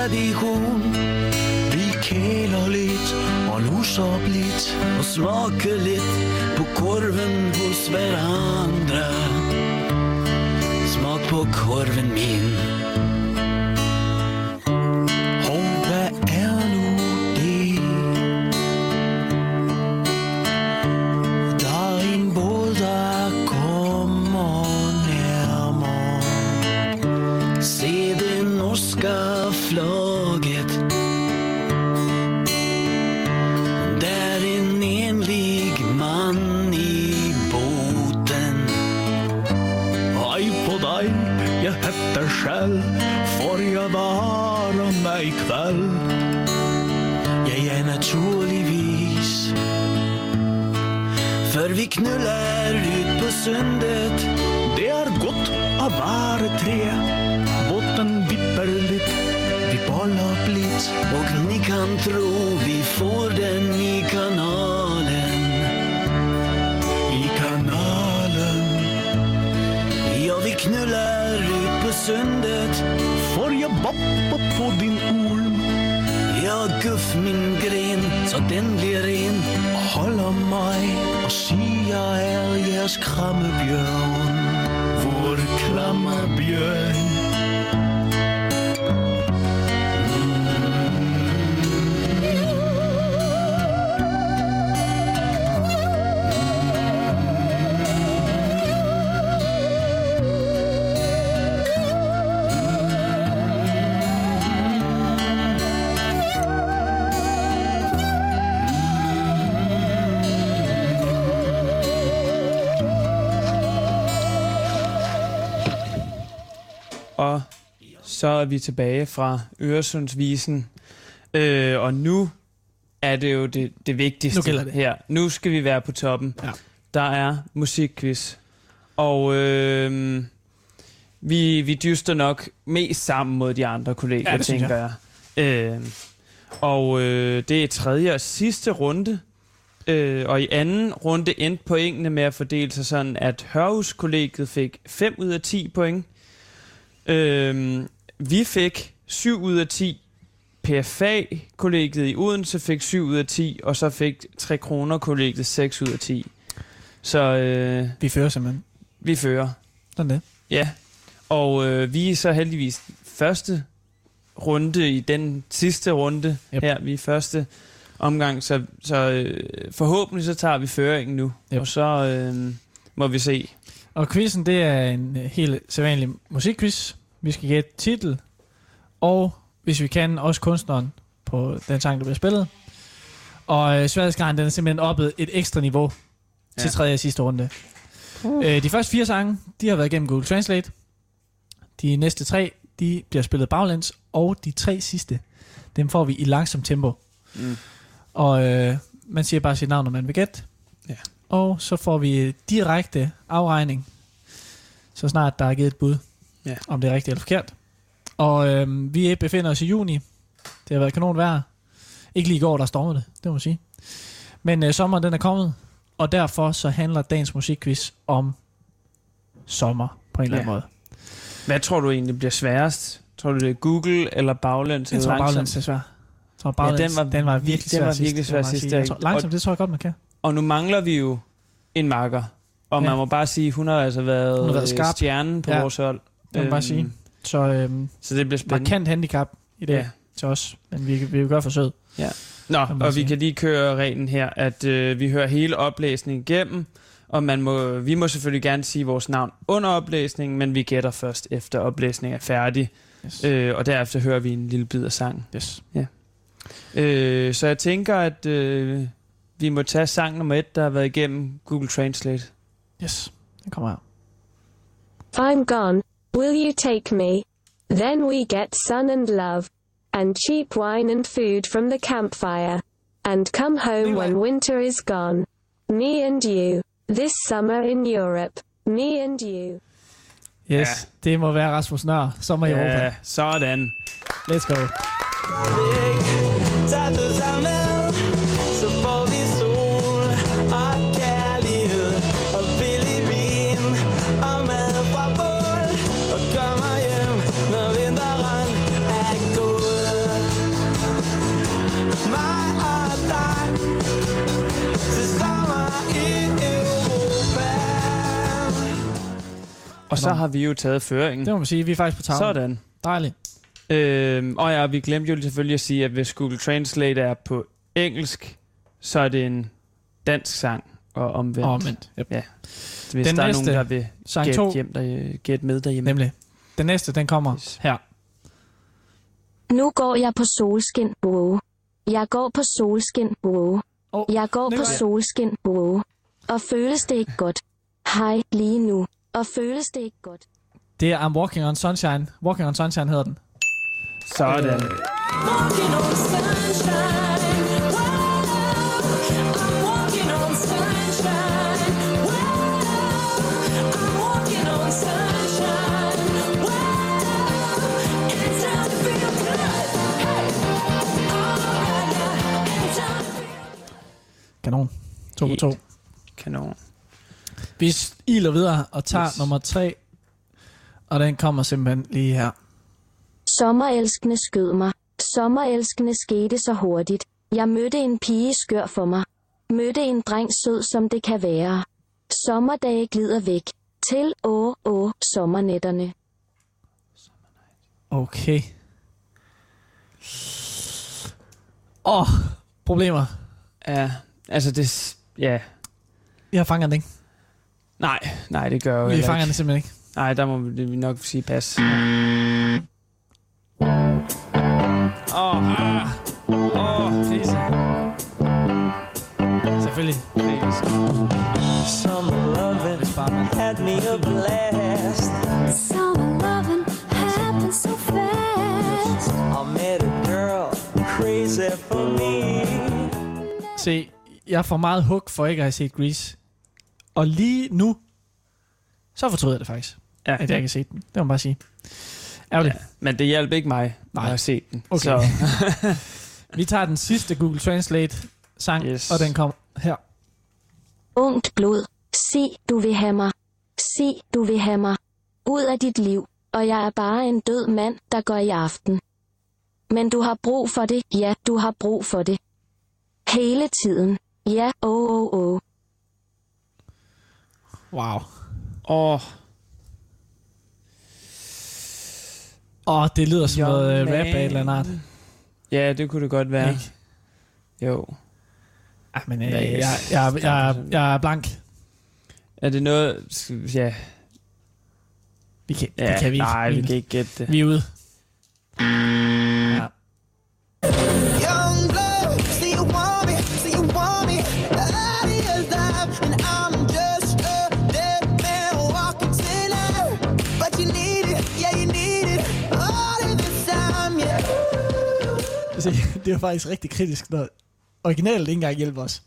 Dijo Vi kæler lidt og nosar upp lite Och smakar på korven hos hverandre. Smak på korven min. Så er vi tilbage fra Øresundsvisen. Øh, og nu er det jo det, det vigtigste Nu gælder det. her. Nu skal vi være på toppen. Ja. Der er musikquiz. Og øh, vi, vi dyster nok mest sammen mod de andre kolleger, Ja, tænker jeg. Øh, og øh, det er tredje og sidste runde. Øh, og i anden runde endte pointene med at fordele sig sådan, at Hørhus-kollegiet fik 5 ud af 10 point. Øhm, vi fik 7 ud af 10. PFA-kollegiet i Odense fik 7 ud af 10, og så fik 3 kroner-kollegiet 6 ud af 10. Så øh, Vi fører simpelthen. vi fører. Sådan det. Ja, og øh, vi er så heldigvis første runde i den sidste runde Yep. her. Vi er første omgang, så, så øh, forhåbentlig så tager vi føringen nu. Yep. Og så øh, må vi se. Og quizzen, det er en helt sædvanlig musikquiz. Vi skal gætte titel, og hvis vi kan, også kunstneren på den sang, der bliver spillet. Og øh, sværhedsgraden, den er simpelthen oppet et ekstra niveau ja. til Ja. tredje og sidste runde. Uh. Øh, de første fire sange, de har været igennem Google Translate. De næste tre, de bliver spillet baglæns, og de tre sidste, dem får vi i langsomt tempo. Mm. Og øh, man siger bare sit navn, når man vil gætte. Ja. Og så får vi direkte afregning, så snart der er givet et bud, Ja. om det er rigtigt eller forkert. Og øh, vi befinder os i juni. Det har været kanon vejr. Ikke lige i går, der stormede det, det må man sige. Men øh, sommeren den er kommet, og derfor så handler dagens musikquiz om sommer på en eller anden Ja. måde. Hvad tror du egentlig bliver sværest? Tror du det er Google eller baglæns? Jeg tror baglæns er svær. Tror baglæns, den var- den var virkelig den svær var sidst, virkelig svær sidst, ja, ikke? tror, langsomt, det tror jeg godt, man kan. Og nu mangler vi jo en marker. Og Ja. man må bare sige, hun har altså været, Hun har været skarp. stjernen på Ja. vores hold. Det må man bare sige. Så øhm, Så det bliver spændende. markant handicap i det Ja. ja. til os. Men vi, vi vil gøre forsøget. Nå, kan man og vi sige. kan lige køre reglen her, at øh, vi hører hele oplæsningen igennem, og man må, vi må selvfølgelig gerne sige vores navn under oplæsningen, men vi gætter først efter oplæsningen er færdig, Yes. øh, og derefter hører vi en lille bid af sangen. yes. Øh, så jeg tænker, at øh, vi må tage sang nummer et, der har været igennem Google Translate. Yes. Den kommer her. I'm gone. Will you take me? Then we get sun and love, and cheap wine and food from the campfire, and come home when winter is gone. Me and you, this summer in Europe. Me and you. Yes, Ja. det må være Rasmus Nør, Sommer i Europa. Sådan. Let's go. Og så har vi jo taget føringen. Det må man sige, vi er faktisk på tavlen. Sådan. Dejligt. Øhm, og ja, vi glemte jo selvfølgelig at sige, at hvis Google Translate er på engelsk, så er det en dansk sang og omvendt. Omvendt. Yep. Ja. Så hvis Den der er næste, nogen, der vil gætte, 2, hjem der, gætte med derhjemme. nemlig. Den næste, den kommer Yes. her. Nu går jeg på solskin, wow. Jeg går på solskin, wow. Oh, Jeg går på solskin, wow. Og føles det ikke godt? Hej, lige nu. Og føles det ikke godt? Det er I'm Walking on Sunshine. Walking on Sunshine hedder den. Sådan. Walking on sunshine. Feel Kanon. To på to. Kanon. Vi iler videre og tager Yes. nummer tre. Og den kommer simpelthen lige her. Sommerelskende skød mig. Sommerelskende skete så hurtigt. Jeg mødte en pige skør for mig. Mødte en dreng sød som det kan være. Sommerdage glider væk. Til åh, åh, sommernætterne. Okay. Åh, oh, problemer. Ja, altså det... Ja. Jeg fanger den ikke. Nej, nej, det gør jo Vi fanger den ikke. simpelthen ikke. Nej, der må vi nok sige pas. Åh, oh, ah. Åh, oh, fisse. Selvfølgelig. Summer loving had me a blast. Summer loving happens so fast. I met a girl crazy for me. Se, jeg får meget hug for ikke at have set Grease. Og lige nu, så fortryder jeg det faktisk, Ja. at jeg ikke har set den. Det må man bare sige. Ærgerligt. Ja, men det hjalp ikke mig Nej. at have set den. Okay. Så, Vi tager den sidste Google Translate sang, Yes. og den kommer her. Ungt blod. Sig, du vil have mig. Sig, du vil have mig. Ud af dit liv. Og jeg er bare en død mand, der går i aften. Men du har brug for det. Ja, du har brug for det. Hele tiden. Ja, åh, åh, åh. Wow. åh, Åh, det lyder som Young noget uh, rap man. af eller andet art. ja, det kunne det godt være. Ikke? Jo. Ej, men øh, Ja, jeg, jeg, jeg, jeg, jeg er blank. Er det noget... Ja, Vi kan, ja det kan vi ikke. nej, vi kan ikke gætte det. Vi er ude. Ja. Det er jo faktisk rigtig kritisk, når originalen ikke engang hjælper os.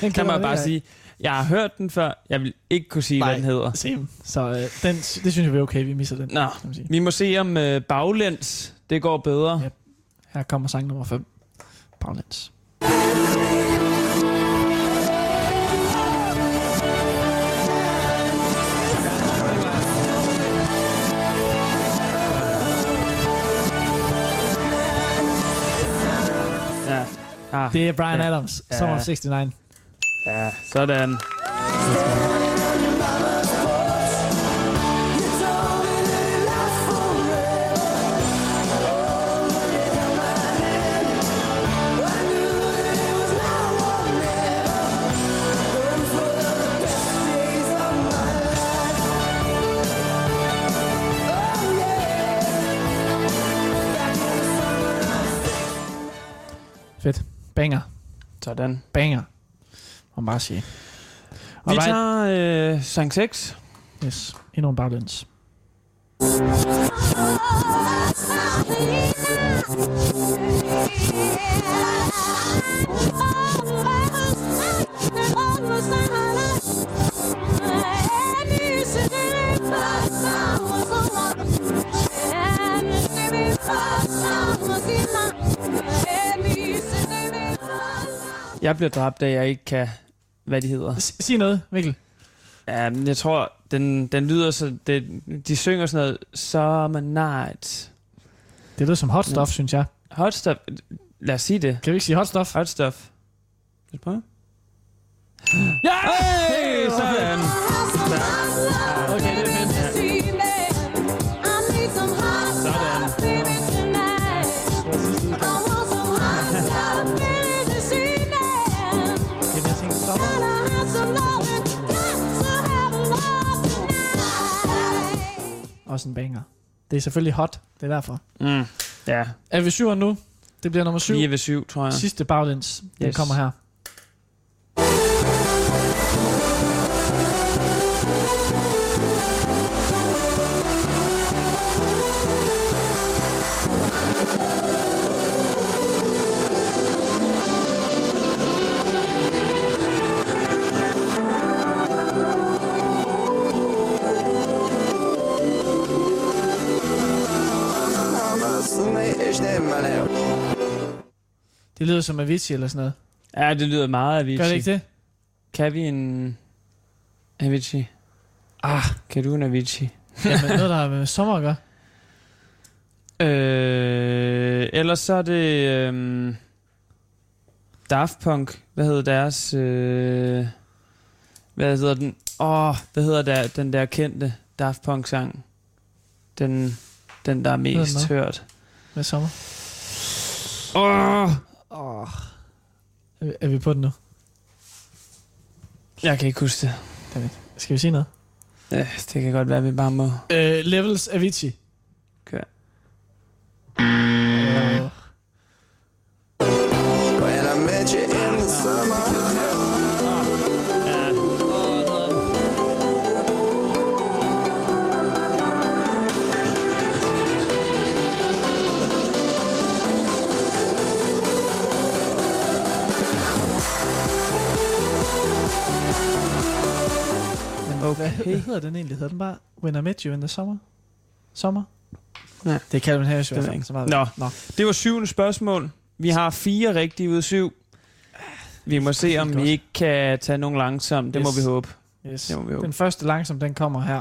Den kan man vi bare sige, jeg har hørt den før, jeg vil ikke kunne sige, Nej. hvad den hedder. Same. Så øh, den, det synes jeg, er okay. Vi misser den. Nå, kan man sige. vi må se om øh, baglæns, det går bedre. Ja. Her kommer sang nummer 5. Baglands. Ja, ah, Det er Brian ja. Adams. Ja. Summer of 69. ja sådan. Fedt. Banger. Sådan. Banger. Må man bare sige. Vi Alright. tager øh, sang 6. Yes. Endnu en baglæns. Jeg bliver dræbt, da jeg ikke kan, hvad de hedder. S- Sig noget, Mikkel. Ja, men jeg tror, den, den lyder så... Det, de synger sådan noget Summer Night. Det lyder som hot stuff, synes jeg. Hot stuff. Lad os sige det. Kan vi ikke sige hot stuff? Hot stuff. Lad os prøve. Ja! Hey, sådan. Okay, Også en banger. Det er selvfølgelig hot. Det er derfor. Mm. Ja, Er vi syveren nu? Det bliver nummer syv. vi er ved syv, tror jeg. Sidste baglæns. Den Yes. kommer her. Det lyder som Avicii eller sådan noget. Ja, det lyder meget Avicii. Gør det ikke det? Kan vi en Avicii? Ah, Kan du en Avicii? jamen noget, der har med sommer at gøre. Øh, ellers så er det øhm, Daft Punk. Hvad hedder deres... Øh, hvad hedder den? Åh, oh, hvad hedder der, den der kendte Daft Punk-sang? Den, den der er mest hørt. Med sommer. Åh, Oh. Er, vi, er vi på den nu? jeg kan ikke huske det. Skal vi sige noget? Ja, det kan godt være, at vi bare må... Uh, levels Avicii. Kør. Uh, hedder den egentlig? Hedder den bare When I Met You in the Summer? Sommer? Ja. Det er Calvin Harris i Det hvert fald. Så meget Nå. Nå. Det var syvende spørgsmål. Vi har fire rigtige ud af syv. Vi må se, om vi ikke kan tage nogen langsomt. Det Yes. må vi håbe. Yes. Det må vi håbe. Den første langsom, den kommer her.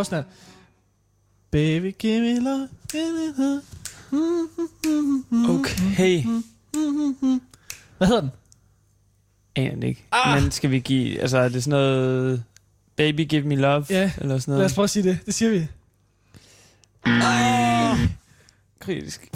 Går også snart. Baby, give me love. Okay. Hvad hedder den? Aner det ikke. Ah! Men skal vi give... Altså, er det sådan noget... Baby give me love? Ja, Eller sådan Lad noget? os prøve at sige det. Det siger vi. Kritisk.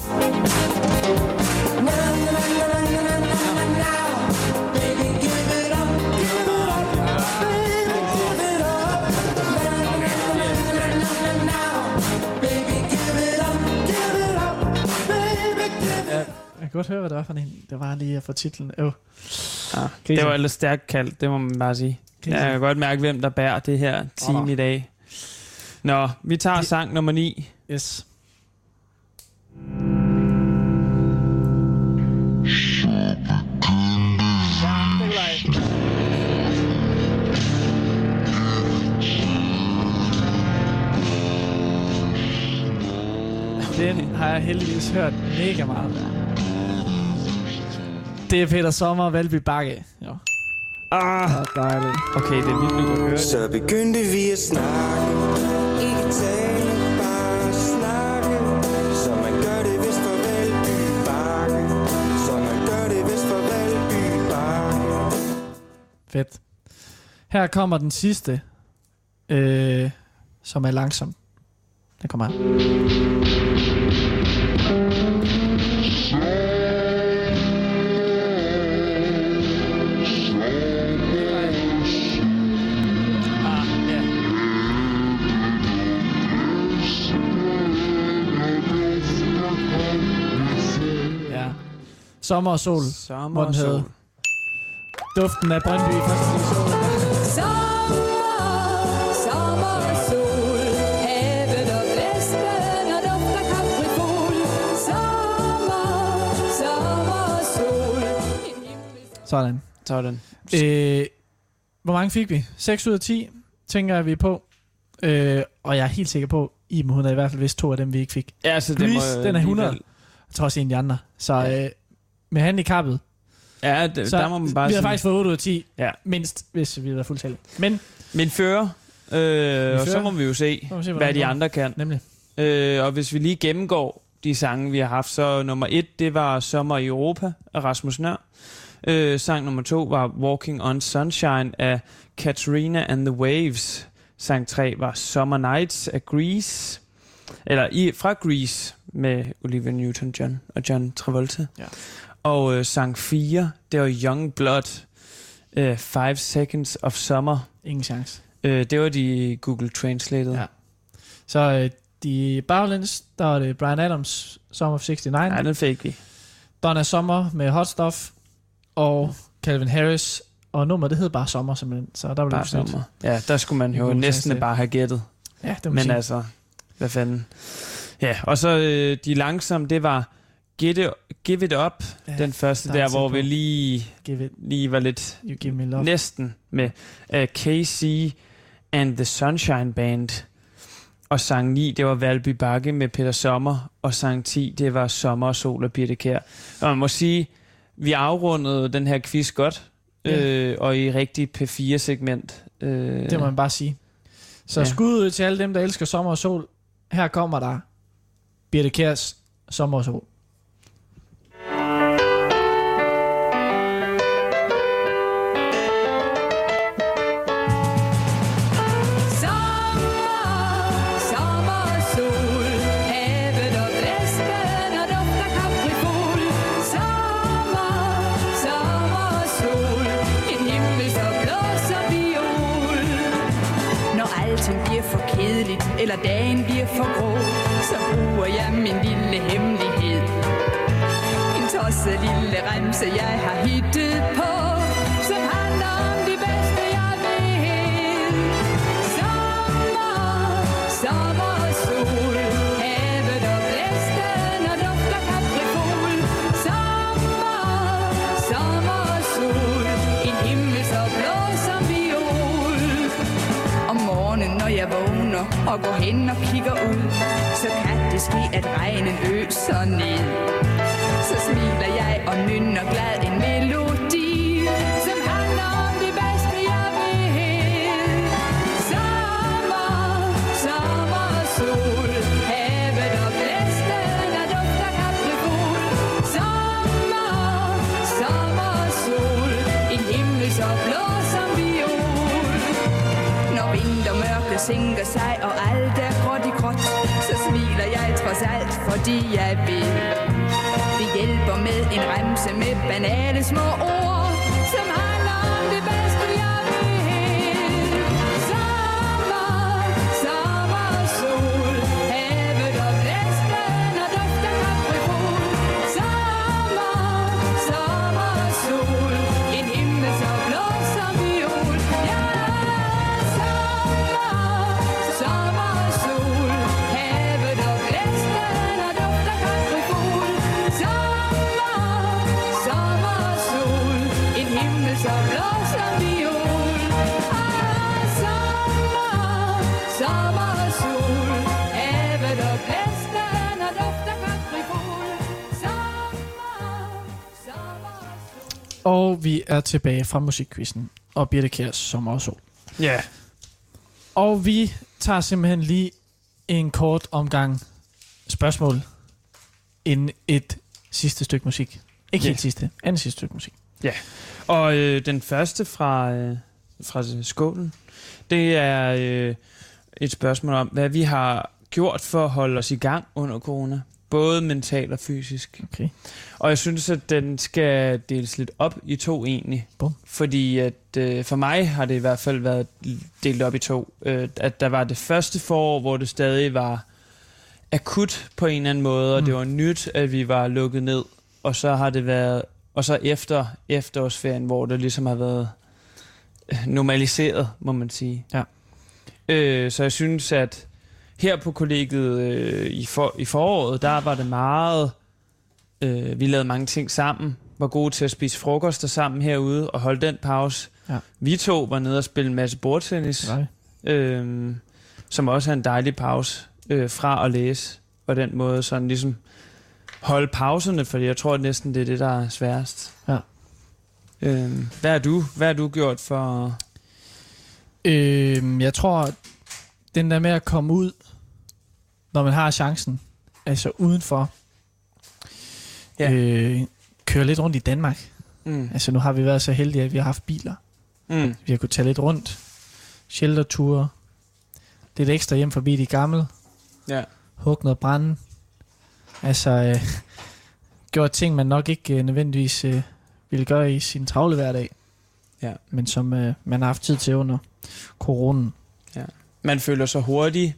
Godt høre, hvad det var for en. Det var lige at få titlen. Øv. Ja, Grisen. det var ellers stærkt kaldt, det må man bare sige. Grisen. Jeg kan godt mærke, hvem der bærer det her team nå. i dag. Nå, vi tager Det- sang nummer 9. Yes. Den har jeg heldigvis hørt mega meget. Det er Peter Sommer og Valby Bakke. Jo. Ah, dejligt. okay, det er vildt at høre det. Så begyndte vi at snakke Ikke tale, bare snakke Som man gør det vist for Valby Bakke Som man gør det vist for Valby Bakke Fedt. Her kommer den sidste, øh, som er langsom. Den kommer her. Sommer og sol. Sommer Hvor den hedder. Duften af Brøndby i første division. Sådan. Sådan. Øh, hvor mange fik vi? 6 ud af 10, tænker jeg, vi er på. Øh, og jeg er helt sikker på, Iben, hun har i hvert fald vist to af dem, vi ikke fik. Ja, så det må, den er 100. alligevel- Jeg tror også en af de andre. Så Ja. øh, med handicappet, Ja, det, så der må man bare vi har sige. faktisk fået 8 ud af 10, Ja. mindst, hvis vi havde fuldtallet. Men, Min fører, øh, og så må vi jo se, må vi se, hvad de andre kan. nemlig, Øh, og hvis vi lige gennemgår de sange, vi har haft, så nummer et, det var Sommer i Europa af Rasmus Nør. Øh, sang nummer to var Walking on Sunshine af Katrina and the Waves. Sang tre var Summer Nights af Grease. Eller i, fra Grease med Olivia Newton-John og John Travolta. Ja. Og øh, sang 4, det var Young Blood, øh, Five Seconds of Summer. ingen chance. Øh, det var de Google Translated. Ja. Så øh, de baglæns, der var det Brian Adams, Summer of 69. Nej, den fik vi. Donna Summer med Hot Stuff, og Calvin Harris, og nummer, det hed bare Sommer simpelthen, så der Bare det sommer. Ja, der skulle man jo næsten tekst, bare have gættet. Ja, det må Men sige. altså, hvad fanden. Ja, og så øh, de langsomme, det var it, Give It Up, Ja, den første der er hvor på. vi lige, Give it, lige var lidt you give me love. næsten med uh, KC and the Sunshine Band. Og sang 9, det var Valby Bakke med Peter Sommer, og sang 10, det var Sommer og Sol og Birte Kjær. Og man må sige, vi afrundede den her quiz godt, Ja. øh, og i rigtig P4-segment. Øh, Det må man bare sige. Så Ja. skud ud til alle dem, der elsker sommer og sol. Her kommer der Birte Kjærs Sommer og sol. Dagen bliver for grå, så bruger jeg min lille hemmelighed. En tosset lille remse, jeg har hittet på, og går hen og kigger ud, så kan det ske, at regnen øser ned. Så smiler jeg og nynner glad en melodi, som handler om det bedste, jeg vil. Sommer, sommer og sol, havet og blæsten og duft af kaprifol. Sommer, sommer og sol, en himmel så blå som viol. Når vintermørket sænker sig, fordi jeg vil. Det hjælper med en remse med banale små ord, Og vi er tilbage fra musikquizzen og Birte Kjærs Sommer og sol. Ja, Og vi tager simpelthen lige en kort omgang spørgsmål inden et sidste stykke musik. Ikke Ja. helt sidste, andet sidste stykke musik. Og øh, den første fra, øh, fra skålen, det er øh, et spørgsmål om, hvad vi har gjort for at holde os i gang under corona. Både mentalt og fysisk. Okay. Og jeg synes, at den skal deles lidt op i to egentlig. Bum. Fordi at øh, for mig har det i hvert fald været delt op i to. Øh, at der var det første forår, hvor det stadig var akut på en eller anden måde, og Mm. det var nyt, at vi var lukket ned. Og så har det været, og så efter efterårsferien, hvor det ligesom har været øh, normaliseret, må man sige. Ja. Øh, så jeg synes, at her på kollegiet øh, i, for, i foråret, der var det meget... Øh, vi lavede mange ting sammen, var gode til at spise frokoster sammen herude og holde den pause. Ja. Vi to var nede og spille en masse bordtennis, øh, som også er en dejlig pause øh, fra at læse. På den måde sådan ligesom holde pauserne, fordi jeg tror at næsten, det er det, der er sværest. Ja. Øh, hvad har du, hvad har du gjort for... Øh, jeg tror, den der med at komme ud, når man har chancen, altså udenfor, Ja. øh, køre lidt rundt i Danmark. Mm, Altså nu har vi været så heldige, at vi har haft biler. mm, Vi har kunnet tage lidt rundt. Shelterture. Lidt ekstra hjem forbi de gamle. ja. Hug noget brænde. Altså, øh, gjort ting, man nok ikke øh, nødvendigvis øh, ville gøre i sin travle hverdag. Ja. Men som øh, man har haft tid til under coronen. Man føler sig hurtigt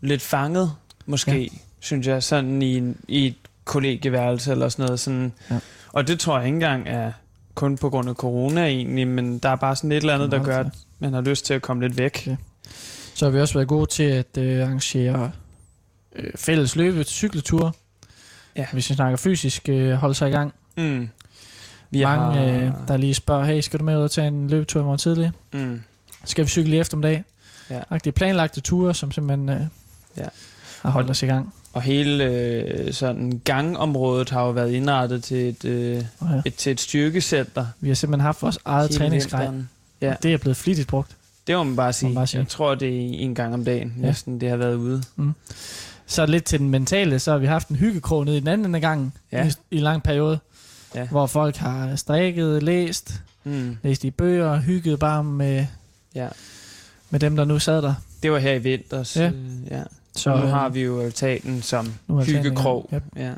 lidt fanget måske, ja. synes jeg, sådan i, en, i et kollegieværelse eller sådan noget. Sådan. Ja. Og det tror jeg ikke engang er kun på grund af corona egentlig, men der er bare sådan et eller andet, der gør, at man har lyst til at komme lidt væk. Okay. Så har vi også været gode til at øh, arrangere øh, fælles løbe cykleture. Ja. Hvis vi snakker fysisk, øh, holde sig i gang. Mm. Vi Mange, har, øh, der lige spørger, hey, skal du med ud og tage en løbetur i morgen tidlig? mm. Skal vi cykle i eftermiddag? Ja. Det er planlagte ture, som simpelthen øh, Ja. har holdt os i gang. Og hele øh, sådan gangområdet har jo været indrettet til et, øh, Og ja. et, til et styrkecenter. Vi har simpelthen haft vores eget træningsgrej. Ja. Det er blevet flittigt brugt. Det må man bare sige. bare sige. Jeg tror, det er en gang om dagen Ja. næsten, det har været ude. Så lidt til den mentale, så har vi haft en hyggekrog nede i den anden af gangen Ja. i, i en lang periode, Ja. hvor folk har strikket, læst, Mm. læst i bøger, hygget bare med, Ja. Med dem, der nu sad der. Det var her i vinters. Ja. øh, ja. Så nu øh, har vi jo altanen som hyggekrog. Ja. Ja.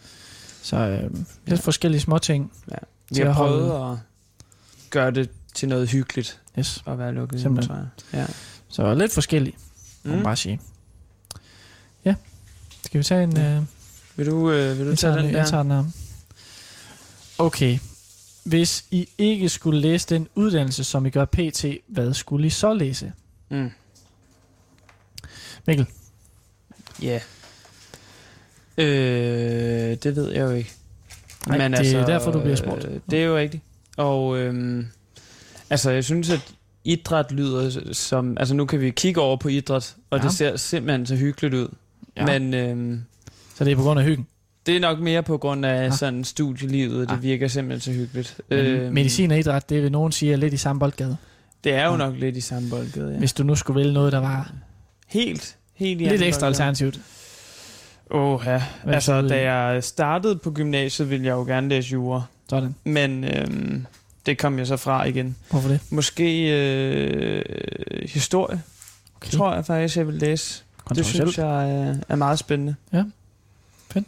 Så øh, lidt Ja. forskellige små ting. Vi Til har at holde- prøvet at gøre det til noget hyggeligt Yes. at være lukket Simpelthen. tror jeg. Ja. Så lidt forskellige, må man Mm. bare sige. Ja. Skal vi tage en... Øh, Vil du, øh, vil du jeg, tage den den, jeg der? tager den her. Okay. Hvis I ikke skulle læse den uddannelse, som I gør PT, hvad skulle I så læse? Mm. Mikkel? Ja. Øh, det ved jeg jo ikke. Nej, det er derfor, du bliver spurgt. Øh, det er jo rigtigt. Og øhm, altså, jeg synes, at idræt lyder som... Altså, nu kan vi kigge over på idræt, og Ja. det ser simpelthen så hyggeligt ud. Ja. Men øhm, Så det er på grund af hyggen. det er nok mere på grund af Ah. sådan studielivet. Det Ah. virker simpelthen så hyggeligt. Øhm, Medicin og idræt, det vil nogen sige er lidt i samme boldgade. Det er jo nok lidt i samme boldgade, ja. Hvis du nu skulle vælge noget, der var Helt, helt i lidt ekstra boldgade. alternativt. Åh, ja. Altså, da jeg startede på gymnasiet, ville jeg jo gerne læse jura. Sådan. Men øhm, det kom jeg så fra igen. Hvorfor det? Måske øh, historie, Okay. tror jeg faktisk, jeg vil læse. Det synes jeg er, er meget spændende. Ja. Fedt.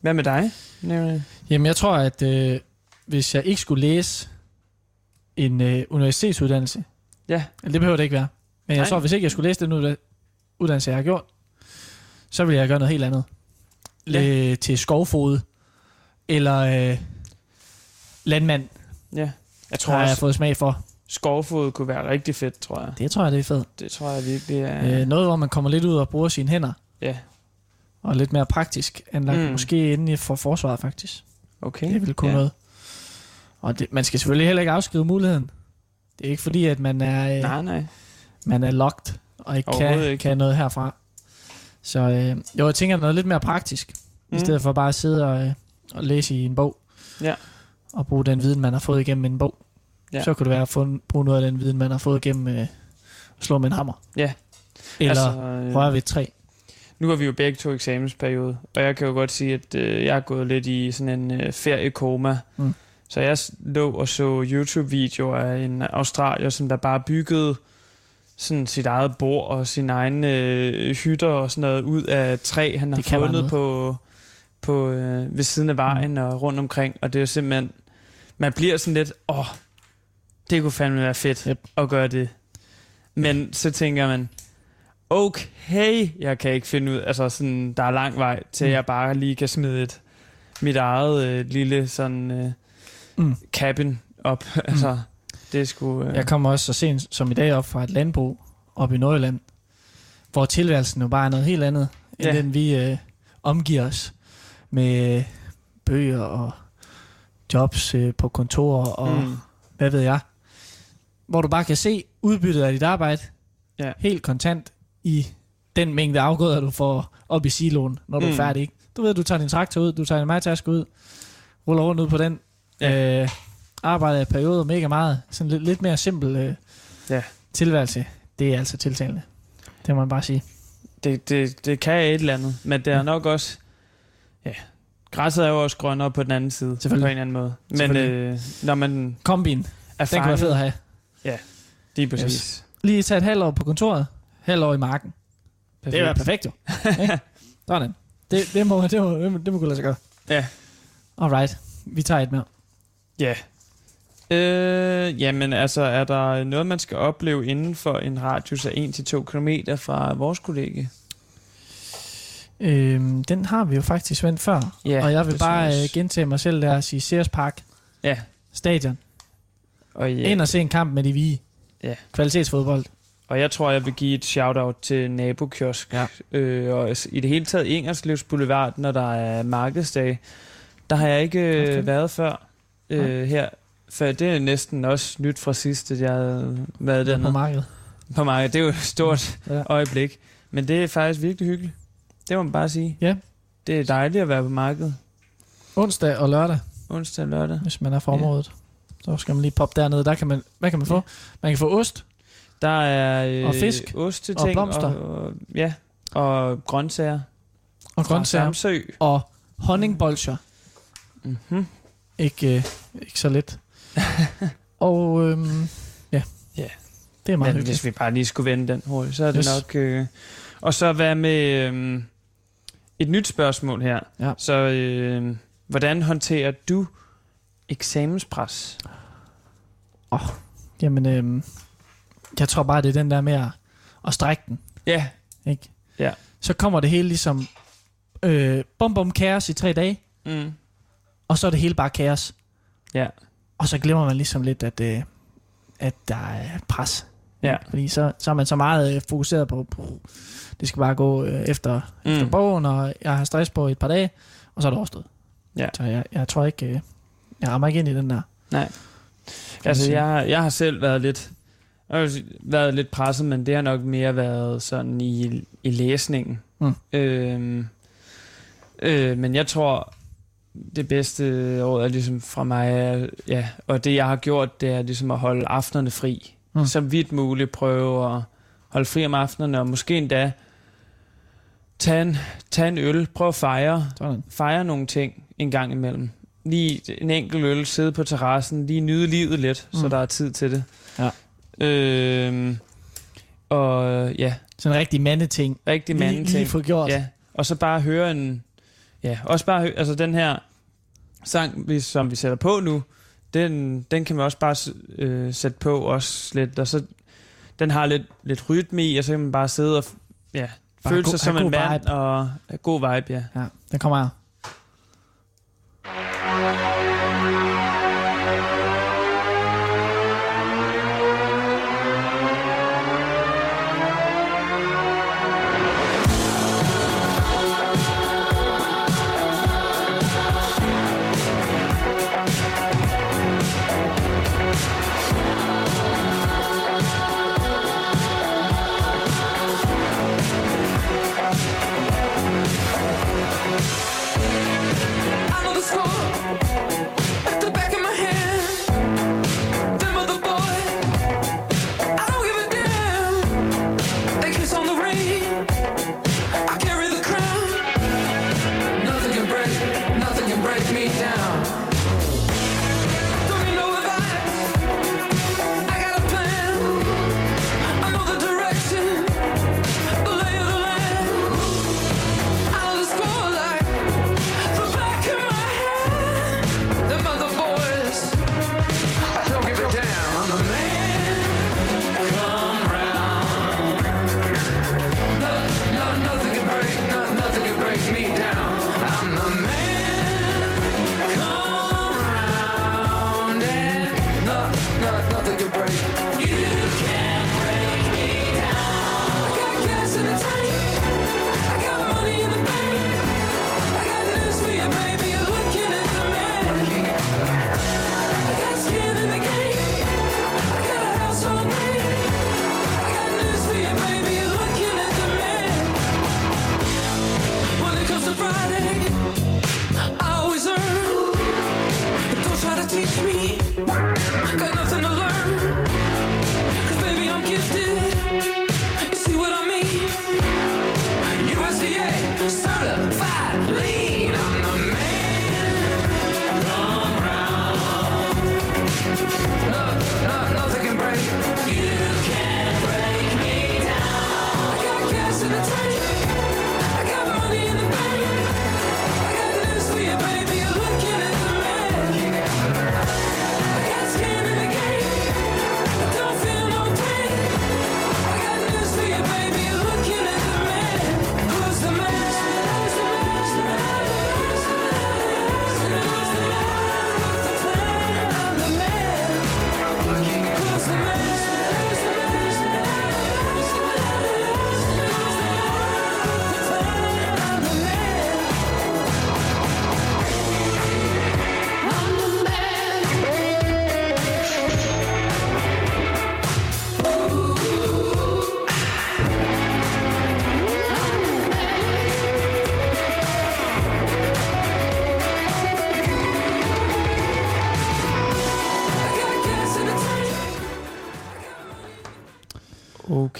Hvad med dig? Nævne? Jamen, jeg tror, at øh, hvis jeg ikke skulle læse en øh, universitetsuddannelse, Ja. eller det behøver det ikke være, men jeg Nej. tror, hvis ikke jeg skulle læse den udda- uddannelse, jeg har gjort, så ville jeg gøre noget helt andet. Ja. Ja. til skovfod, eller øh, landmand, Ja. Jeg tror har jeg også, fået smag for. skovfod kunne være rigtig fedt, tror jeg. Det tror jeg, det er fedt. Det tror jeg virkelig er... Øh, noget, hvor man kommer lidt ud og bruger sine hænder, Ja, og lidt mere praktisk, anlagt Mm. måske inden i for forsvaret faktisk. okay. Det vil kunne ja. noget. Og det, man skal selvfølgelig heller ikke afskrive muligheden. Det er ikke fordi, at man er, øh, Nej, nej. man er locked, og ikke kan, ikke. kan noget herfra. Så øh, jo, jeg tænker noget lidt mere praktisk, mm. i stedet for bare at sidde og, øh, og læse i en bog. Ja. Og bruge den viden, man har fået igennem en bog. Ja. Så kunne det være at få, bruge noget af den viden, man har fået igennem øh, at slå med en hammer. Ja. Eller Altså, altså, øh, røre ved et træ. Nu har vi jo begge to eksamensperiode, og jeg kan jo godt sige, at øh, jeg er gået lidt i sådan en øh, feriekoma. Mm. Så jeg lå og så YouTube-videoer af en australier, som der bare byggede sådan sit eget bord og sine egne øh, hytter og sådan noget ud af træ, han har fundet på, på øh, ved siden af vejen mm. og rundt omkring. Og det er jo simpelthen, man bliver sådan lidt, åh, det kunne fandme være fedt Yep. at gøre det. Men så tænker man, okay, jeg kan ikke finde ud, altså sådan, der er lang vej til, Mm. jeg bare lige kan smide et, mit eget øh, lille sådan øh, Mm. cabin op. altså, det er sgu... Øh, Jeg kommer også så sent som i dag op fra et landbrug op i Nordjylland, hvor tilværelsen jo bare er noget helt andet, end Ja. den vi øh, omgiver os med øh, bøger og jobs øh, på kontorer og mm. mm, hvad ved jeg. Hvor du bare kan se udbyttet af dit arbejde Ja. helt kontant i den mængde afgrøder, du får op i siloen, når du Mm. er færdig. ikke? Du ved, du tager din traktor ud, du tager din majtaske ud, ruller rundt ud på den, Ja. øh, arbejder i perioder mega meget. Sådan lidt, lidt mere simpel øh, Ja. tilværelse. Det er altså tiltalende. Det må man bare sige. det, det, det kan et eller andet, men det er nok også... Ja, græsset er jo også grønnere på den anden side, på en eller anden måde. Men øh, når man Kombin, er den kan være fed at have. Lige præcis. Lige tage et halvt år på kontoret, halvt år i marken. Perfekt. Det er perfekt jo. Sådan. Det, det, må, det, må, det, må, det må kunne lade sig gøre. Ja. Alright, vi tager et mere. Ja. Øh, jamen altså, er der noget, man skal opleve inden for en radius af 1-2 km fra vores kollega? Øhm, den har vi jo faktisk vendt før. Ja, og jeg vil bare synes øh, gentage mig selv der og sige Sears Park Ja, Stadion. og, Ja. ja, Ind og se en kamp med de vige. Ja. Kvalitetsfodbold. og jeg tror, jeg vil give et shout-out til Nabokiosk. Ja. Øh, og i det hele taget Ingerslevs Boulevard, når der er markedsdag. Der har jeg ikke Okay. øh, været før øh, her. For det er næsten også nyt fra sidst, at jeg havde været Der på dernede. markedet. På markedet. Det er jo et stort Ja. øjeblik. Men det er faktisk virkelig hyggeligt. Det må man bare sige. Ja. Det er dejligt at være på markedet. Onsdag og lørdag, Onsdag og lørdag. hvis man er fra området. Så skal man lige poppe dernede. Der kan man, hvad kan man få? Man kan få ost. Der er øh, Og fisk. osteting Og blomster. Og, og, ja, og grøntsager. Og grøntsager. Samsø. Og honningbolcher. Mm-hmm. Ikke, øh, ikke så lidt. og øhm, ja. Ja. Det er meget Men hyggeligt. hvis vi bare lige skulle vende den hurtigt, så er det Yes. nok... Øh, og så hvad med øh, et nyt spørgsmål her. Ja. Så øh, hvordan håndterer du eksamenspres? Jamen, øhm, jeg tror bare, det er den der med at, at strække den. Ja, Ikke? Ja. Så kommer det hele ligesom øh, bum bum kaos i tre dage, mm. Og så er det hele bare kaos. ja, Og så glemmer man ligesom lidt, at, øh, at der er pres. ja. Fordi så, så er man så meget øh, fokuseret på, på, det skal bare gå øh, efter, mm. efter bogen, og jeg har stress på et par dage, og så er det overstået. Ja. Så jeg, jeg tror ikke, øh, jeg rammer ikke ind i den der. Nej. Altså, jeg, jeg har selv været lidt, jeg har været lidt presset, men det har nok mere været sådan i, i læsningen. Mm. Øhm, øh, men jeg tror, det bedste råd er ligesom fra mig, er, ja, og det jeg har gjort, det er ligesom at holde aftenerne fri. Mm. Så vidt muligt prøve at holde fri om aftenerne, og måske endda tage en, tage en øl, prøve at fejre, Sådan. fejre nogle ting en gang imellem. Lige en enkelt øl, sidde på terrassen, lige nyde livet lidt, mm. så der er tid til det. Ja. Øhm, og ja, Sådan en rigtig mandeting. rigtig Lige, mange lige ting. få gjort. Ja, og så bare høre en... Ja, også bare altså den her sang, som vi sætter på nu, den, den kan man også bare øh, sætte på også lidt, og så den har lidt, lidt rytme i, og så kan man bare sidde og ja, Bare føle go- sig som have en mand, vibe. og god vibe, ja. Ja, den kommer her.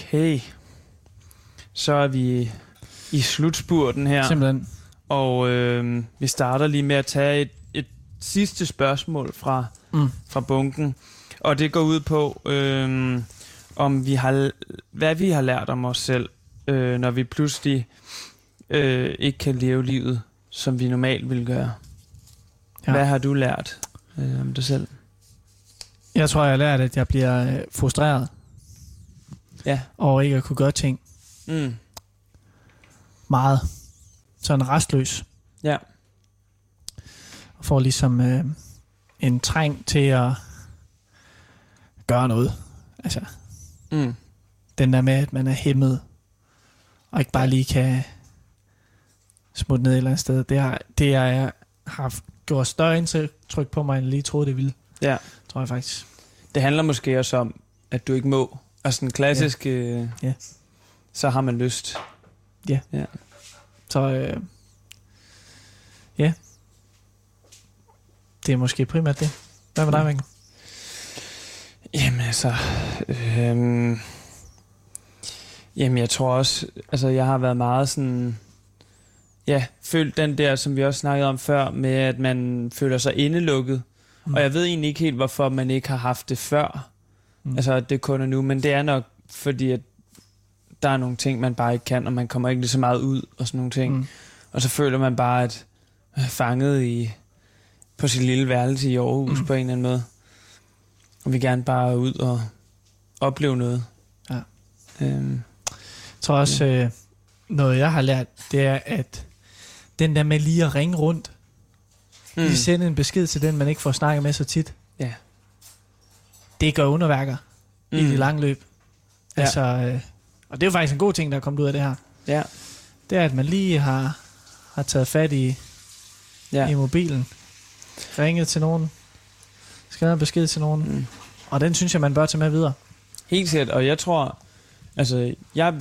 Okay. Så er vi i slutspurten her. Simpelthen. Og øh, vi starter lige med at tage et, et sidste spørgsmål fra, Mm. fra bunken. Og det går ud på, øh, om vi har, hvad vi har lært om os selv, øh, når vi pludselig øh, ikke kan leve livet, som vi normalt ville gøre. Ja. Hvad har du lært øh, om dig selv? Jeg tror, jeg har lært, at jeg bliver øh, frustreret Ja. over ikke at kunne gøre ting Mm. meget. Sådan restløs. Ja. Og får ligesom øh, en træng til at gøre noget. Altså, Mm. den der med, at man er hæmmet, og ikke bare lige kan smutte ned et eller andet sted. Det har, det er, har gjort større indtryk på mig, end jeg lige troede, det ville. Ja. Tror jeg faktisk. Det handler måske også om, at du ikke må. Altså en klassisk, ja. Øh, Ja. så har man lyst. Så øh, ja, det er måske primært det. Hvad med dig, Ja. Mikkel? Jamen altså, øhm, jamen jeg tror også, altså jeg har været meget sådan, ja, følt den der, som vi også snakkede om før, med at man føler sig indelukket. Mm. Og jeg ved egentlig ikke helt, hvorfor man ikke har haft det før. Mm. Altså at det er nu, men det er nok fordi, at der er nogle ting, man bare ikke kan, og man kommer ikke lige så meget ud og sådan nogle ting. Mm. Og så føler man bare, at man er fanget i, på sit lille værelse i Aarhus Mm. på en eller anden måde. Og vi gerne bare ud og opleve noget. Ja. Øhm, Jeg tror også, øh, noget jeg har lært, det er, at den der med lige at ringe rundt, mm. lige sende en besked til den, man ikke får snakket med så tit, Ja. Det gør underværker mm. i Mm. det lange løb. Ja. Altså, øh, og det er jo faktisk en god ting, der er kommet ud af det her. Ja. Det er, at man lige har, har taget fat i, ja. I mobilen, ringet til nogen, skrevet en besked til nogen, Mm. og den synes jeg, man bør tage med videre. Helt sikkert, og jeg tror, altså jeg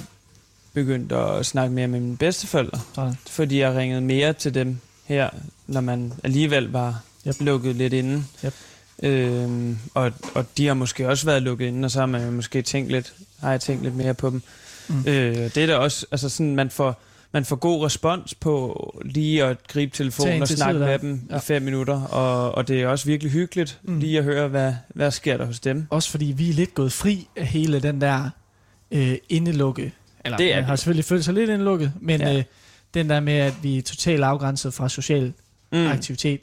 begyndte at snakke mere med mine bedsteforældre, Sådan. fordi jeg ringede mere til dem her, når man alligevel var yep. lukket lidt inde. Yep. Øhm, og, og de har måske også været lukket inde, og så har man måske tænkt lidt, har jeg tænkt lidt mere på dem. Mm. Øh, det er da også, altså sådan, man får, man får god respons på lige at gribe telefonen og snakke med dem Ja. i fem minutter, og, og det er også virkelig hyggeligt Mm. lige at høre, hvad, hvad sker der hos dem. Også fordi vi er lidt gået fri af hele den der øh, indelukke. Eller Det er man har selvfølgelig følt sig lidt indelukket, men ja. Øh, den der med, at vi er totalt afgrænset fra social mm. aktivitet,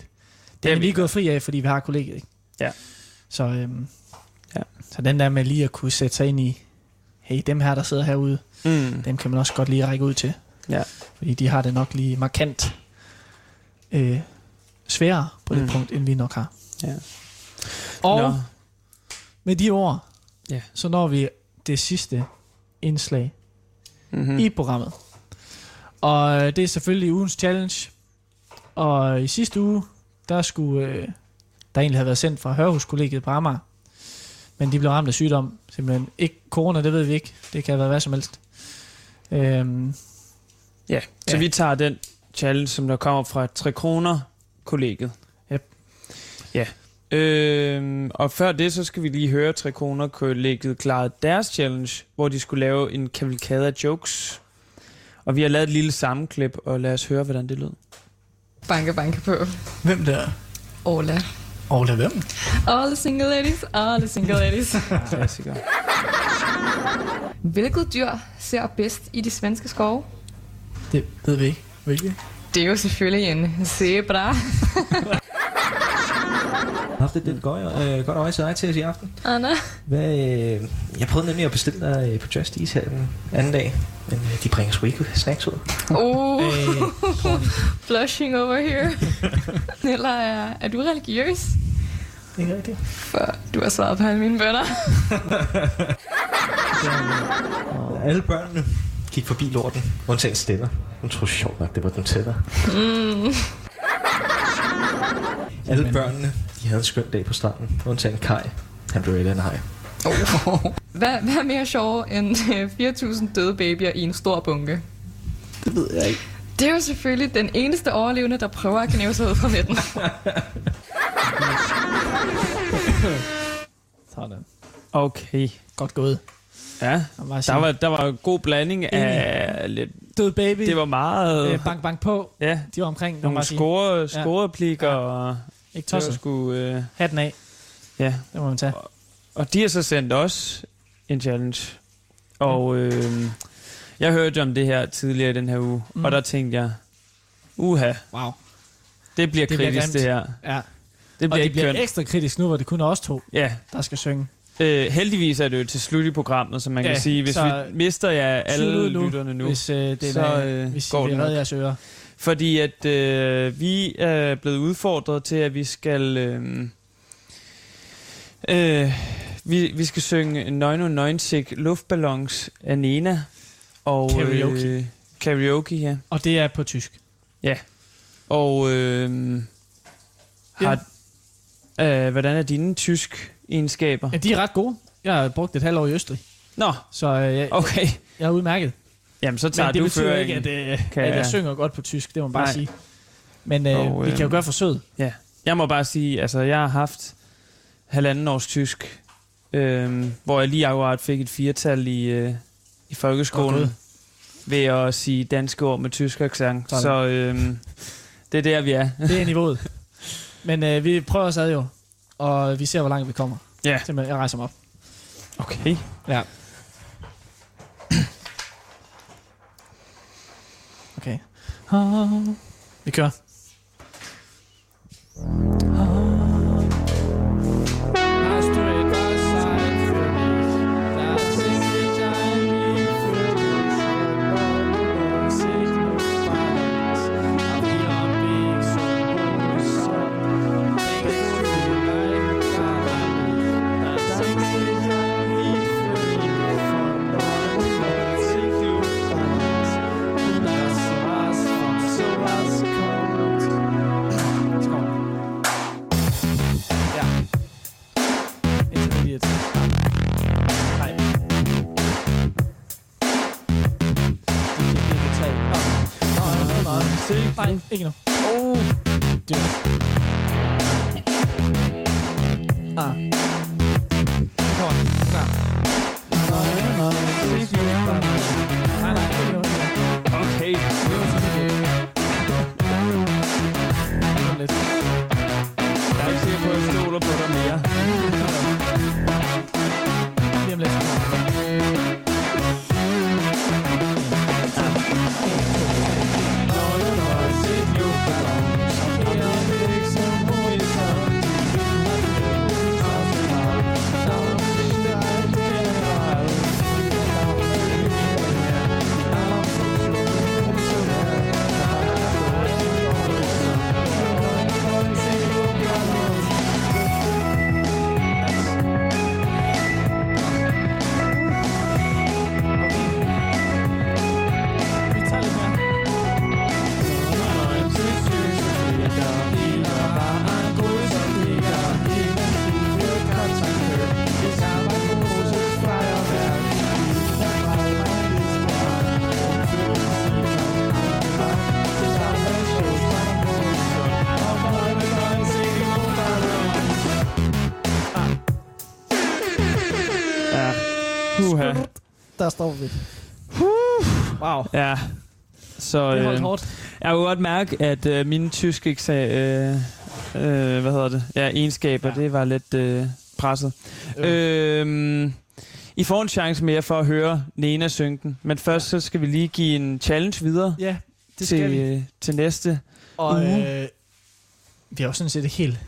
det er vi vi gået fri af, fordi vi har kollegiet. Ikke? Ja. Så, øhm, Ja. så den der med lige at kunne sætte sig ind i, hey, dem her, der sidder herude, Mm. dem kan man også godt lige række ud til. Ja. Fordi de har det nok lige markant øh, sværere på det Mm. punkt, end vi nok har. Ja. Og Nå. med de ord, Ja. så når vi det sidste indslag Mm-hmm. mm. i programmet. Og øh, det er selvfølgelig ugens challenge. Og i sidste uge, der skulle øh, der egentlig have været sendt fra Hørhuskollegiet på Amager. Men de blev ramt af sygdom. Simpelthen ikke corona, det ved vi ikke. Det kan have været hvad som helst. Øhm, Ja, så Ja. vi tager den challenge, som der kommer fra 3 kroner kollegiet. Yep. Ja. Øhm, og før det, så skal vi lige høre 3 kroner kollegiet klarede deres challenge, hvor de skulle lave en kavalkade af jokes. Og vi har lavet et lille sammenklip, og lad os høre, hvordan det lød. Banke, banke på. hvem der? Ola. Og lad hvem? All the single ladies, all the single ladies. Klassiker. Hvilket dyr ser bedst i de svenske skove? Det ved vi ikke. Hvilket? Det er jo selvfølgelig en zebra. Haft et lidt godt, øh, godt øje til dig til os i aften. Anna. Hvad, øh, jeg prøvede nemlig at bestille dig øh, på Just Eat her den anden dag, men øh, de bringer sgu ikke snacks ud. Oh, Øh, flushing over here. Eller er, er du religiøs? Ikke rigtigt? For du har svaret på alle mine bønder. Alle børnene gik forbi lorten, undtagen Stella. Hun troede sjovt nok, det var Nutella. Mm. Alle børnene, de havde en skøn dag på stranden, undtagen Kai. Han blev et af en hej. Hvad, hvad er mere sjov end øh, 4.000 døde babyer i en stor bunke? Det ved jeg ikke. Det er jo selvfølgelig den eneste overlevende, der prøver at knæve sig ud fra midten. sådan. Okay. Godt gået. Ja, må bare der var, der var en god blanding af lidt... Død baby. Det var meget... Øh, bank, bank på. Ja, De var omkring. nogle score, scorereplikker, ja. og Ikke det tosset. sgu... Øh, Hatten af. ja, Det må man tage. og de har så sendt os en challenge. Og øh, jeg hørte om det her tidligere i den her uge, Mm. og der tænkte jeg, uha, Wow. det bliver Det bliver kritisk grimt. det her. Ja. Det bliver Og det ikke bliver kønt. ekstra kritisk nu, hvor det kun er os to, Ja, der skal synge. øh, heldigvis er det jo til slut i programmet, så man Ja, kan sige, hvis vi mister jer alle lytterne nu, Hvis, øh, det så, så, øh, hvis går I det vil redde nok. jeres ører. Fordi at øh, vi er blevet udfordret til, at vi skal... Øh, øh, vi, vi skal synge 99 luftballons af Nena. Og, Karaoke. Øh, karaoke, ja. Og det er på tysk. Og øh, har, øh, hvordan er dine tysk egenskaber? Ja, de er ret gode. Jeg har brugt et halvt år i Østrig, Nå, så øh, jeg, okay. jeg er udmærket. Jamen, så tager Men det du betyder ikke, at, øh, Kan at jeg jeg- synger godt på tysk. Det må man bare Nej. sige. Men øh, Og, vi kan jo øh, gøre forsøget. Ja, jeg må bare sige, altså jeg har haft halvanden års tysk, øhm, hvor jeg lige akkurat fik et firtal i, øh, i folkeskolen Gud. ved at sige danske ord med tysk accent. Sådan. Så øhm, det er der, vi er. Det er niveauet. Men øh, vi prøver os ad jo, og vi ser, hvor langt vi kommer. Ja. Simpelthen, jeg rejser mig op. Okay. Ja. Okay. Vi Står vi. Wow. Ja. Så Det holdt øh, hårdt. jeg kunne godt mærke, at øh, mine tyske eksa- øh, øh, hvad hedder det? Ja, egenskaber, ja. det var lidt øh, presset. Jo. Øh, I får en chance mere for at høre Nena synge den. Men først så skal vi lige give en challenge videre Ja, det til, vi. øh, til næste. Og uge. øh, vi har jo sådan set helt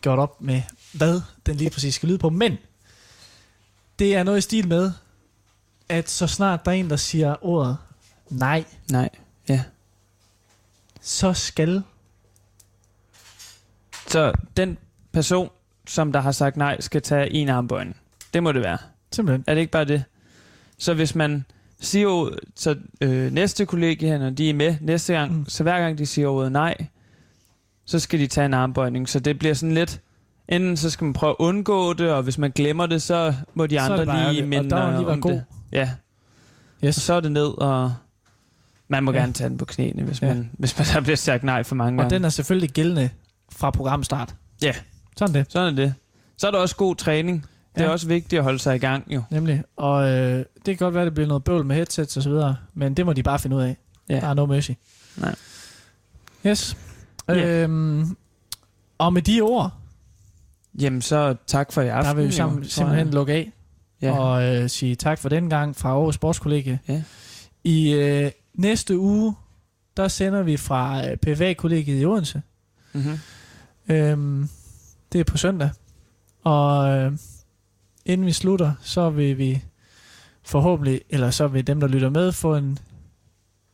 gjort op med, hvad den lige præcis skal lyde på. Men det er noget i stil med, at så snart der er en, der siger ordet nej, Nej. Ja. så skal... Så den person, som der har sagt nej, skal tage en armbøjning. Det må det være. Simpelthen. Er det ikke bare det? Så hvis man siger ordet, så øh, næste kollega når de er med næste gang, Mm. så hver gang de siger ordet nej, så skal de tage en armbøjning. Så det bliver sådan lidt, enten så skal man prøve at undgå det, og hvis man glemmer det, så må de Så er andre det bare lige ærgerligt. Og minde der man lige om god. det. Ja, Yes. og så er det ned, og man må Ja. gerne tage den på knæene, hvis, ja. man, hvis man der bliver sagt nej for mange Og gange. den er selvfølgelig gældende fra programstart. Ja. Sådan det. Sådan er det. Så er der også god træning. Det er Ja. også vigtigt at holde sig i gang, jo. Nemlig. Og øh, det kan godt være, at det bliver noget bøvl med headsets og så videre, men det må de bare finde ud af. Ja. Der er no mercy. Nej. Yes. Ja. Øhm, og med de ord, Jamen, så tak for i aften. der vil vi jo, sammen, tror simpelthen lukke af Ja. og øh, sige tak for den gang fra Aarhus Sportskollegie. Ja. I øh, næste uge, der sender vi fra øh, PFA-kollegiet i Odense. Mm-hmm. Øhm, det er på søndag. Og øh, inden vi slutter, så vil vi forhåbentlig, eller så vil dem, der lytter med, få en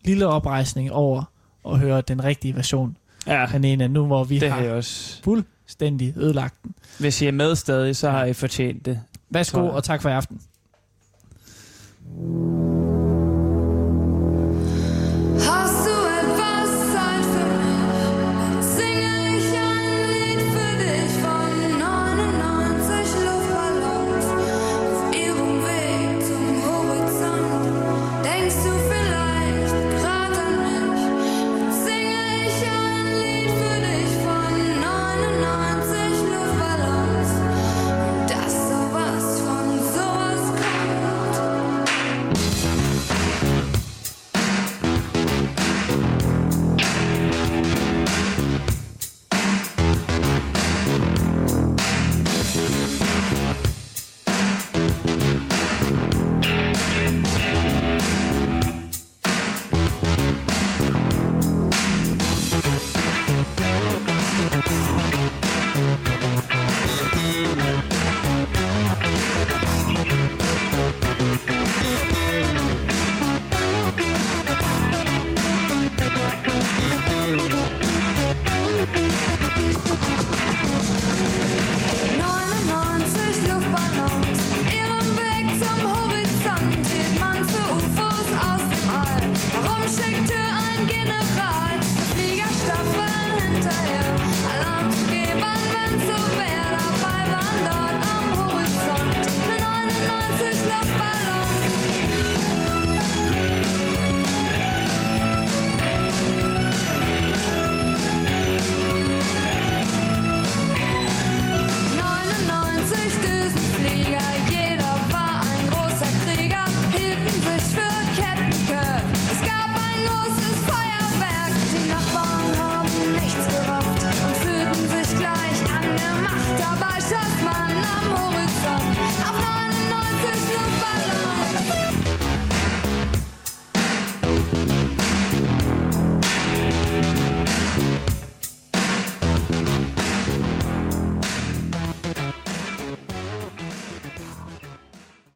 lille oprejsning over at høre den rigtige version Ja, af Nena, nu hvor vi det har har også. fuldstændig ødelagt den. Hvis I er med stadig, så har I fortjent det. Værsgo, og tak for i aften.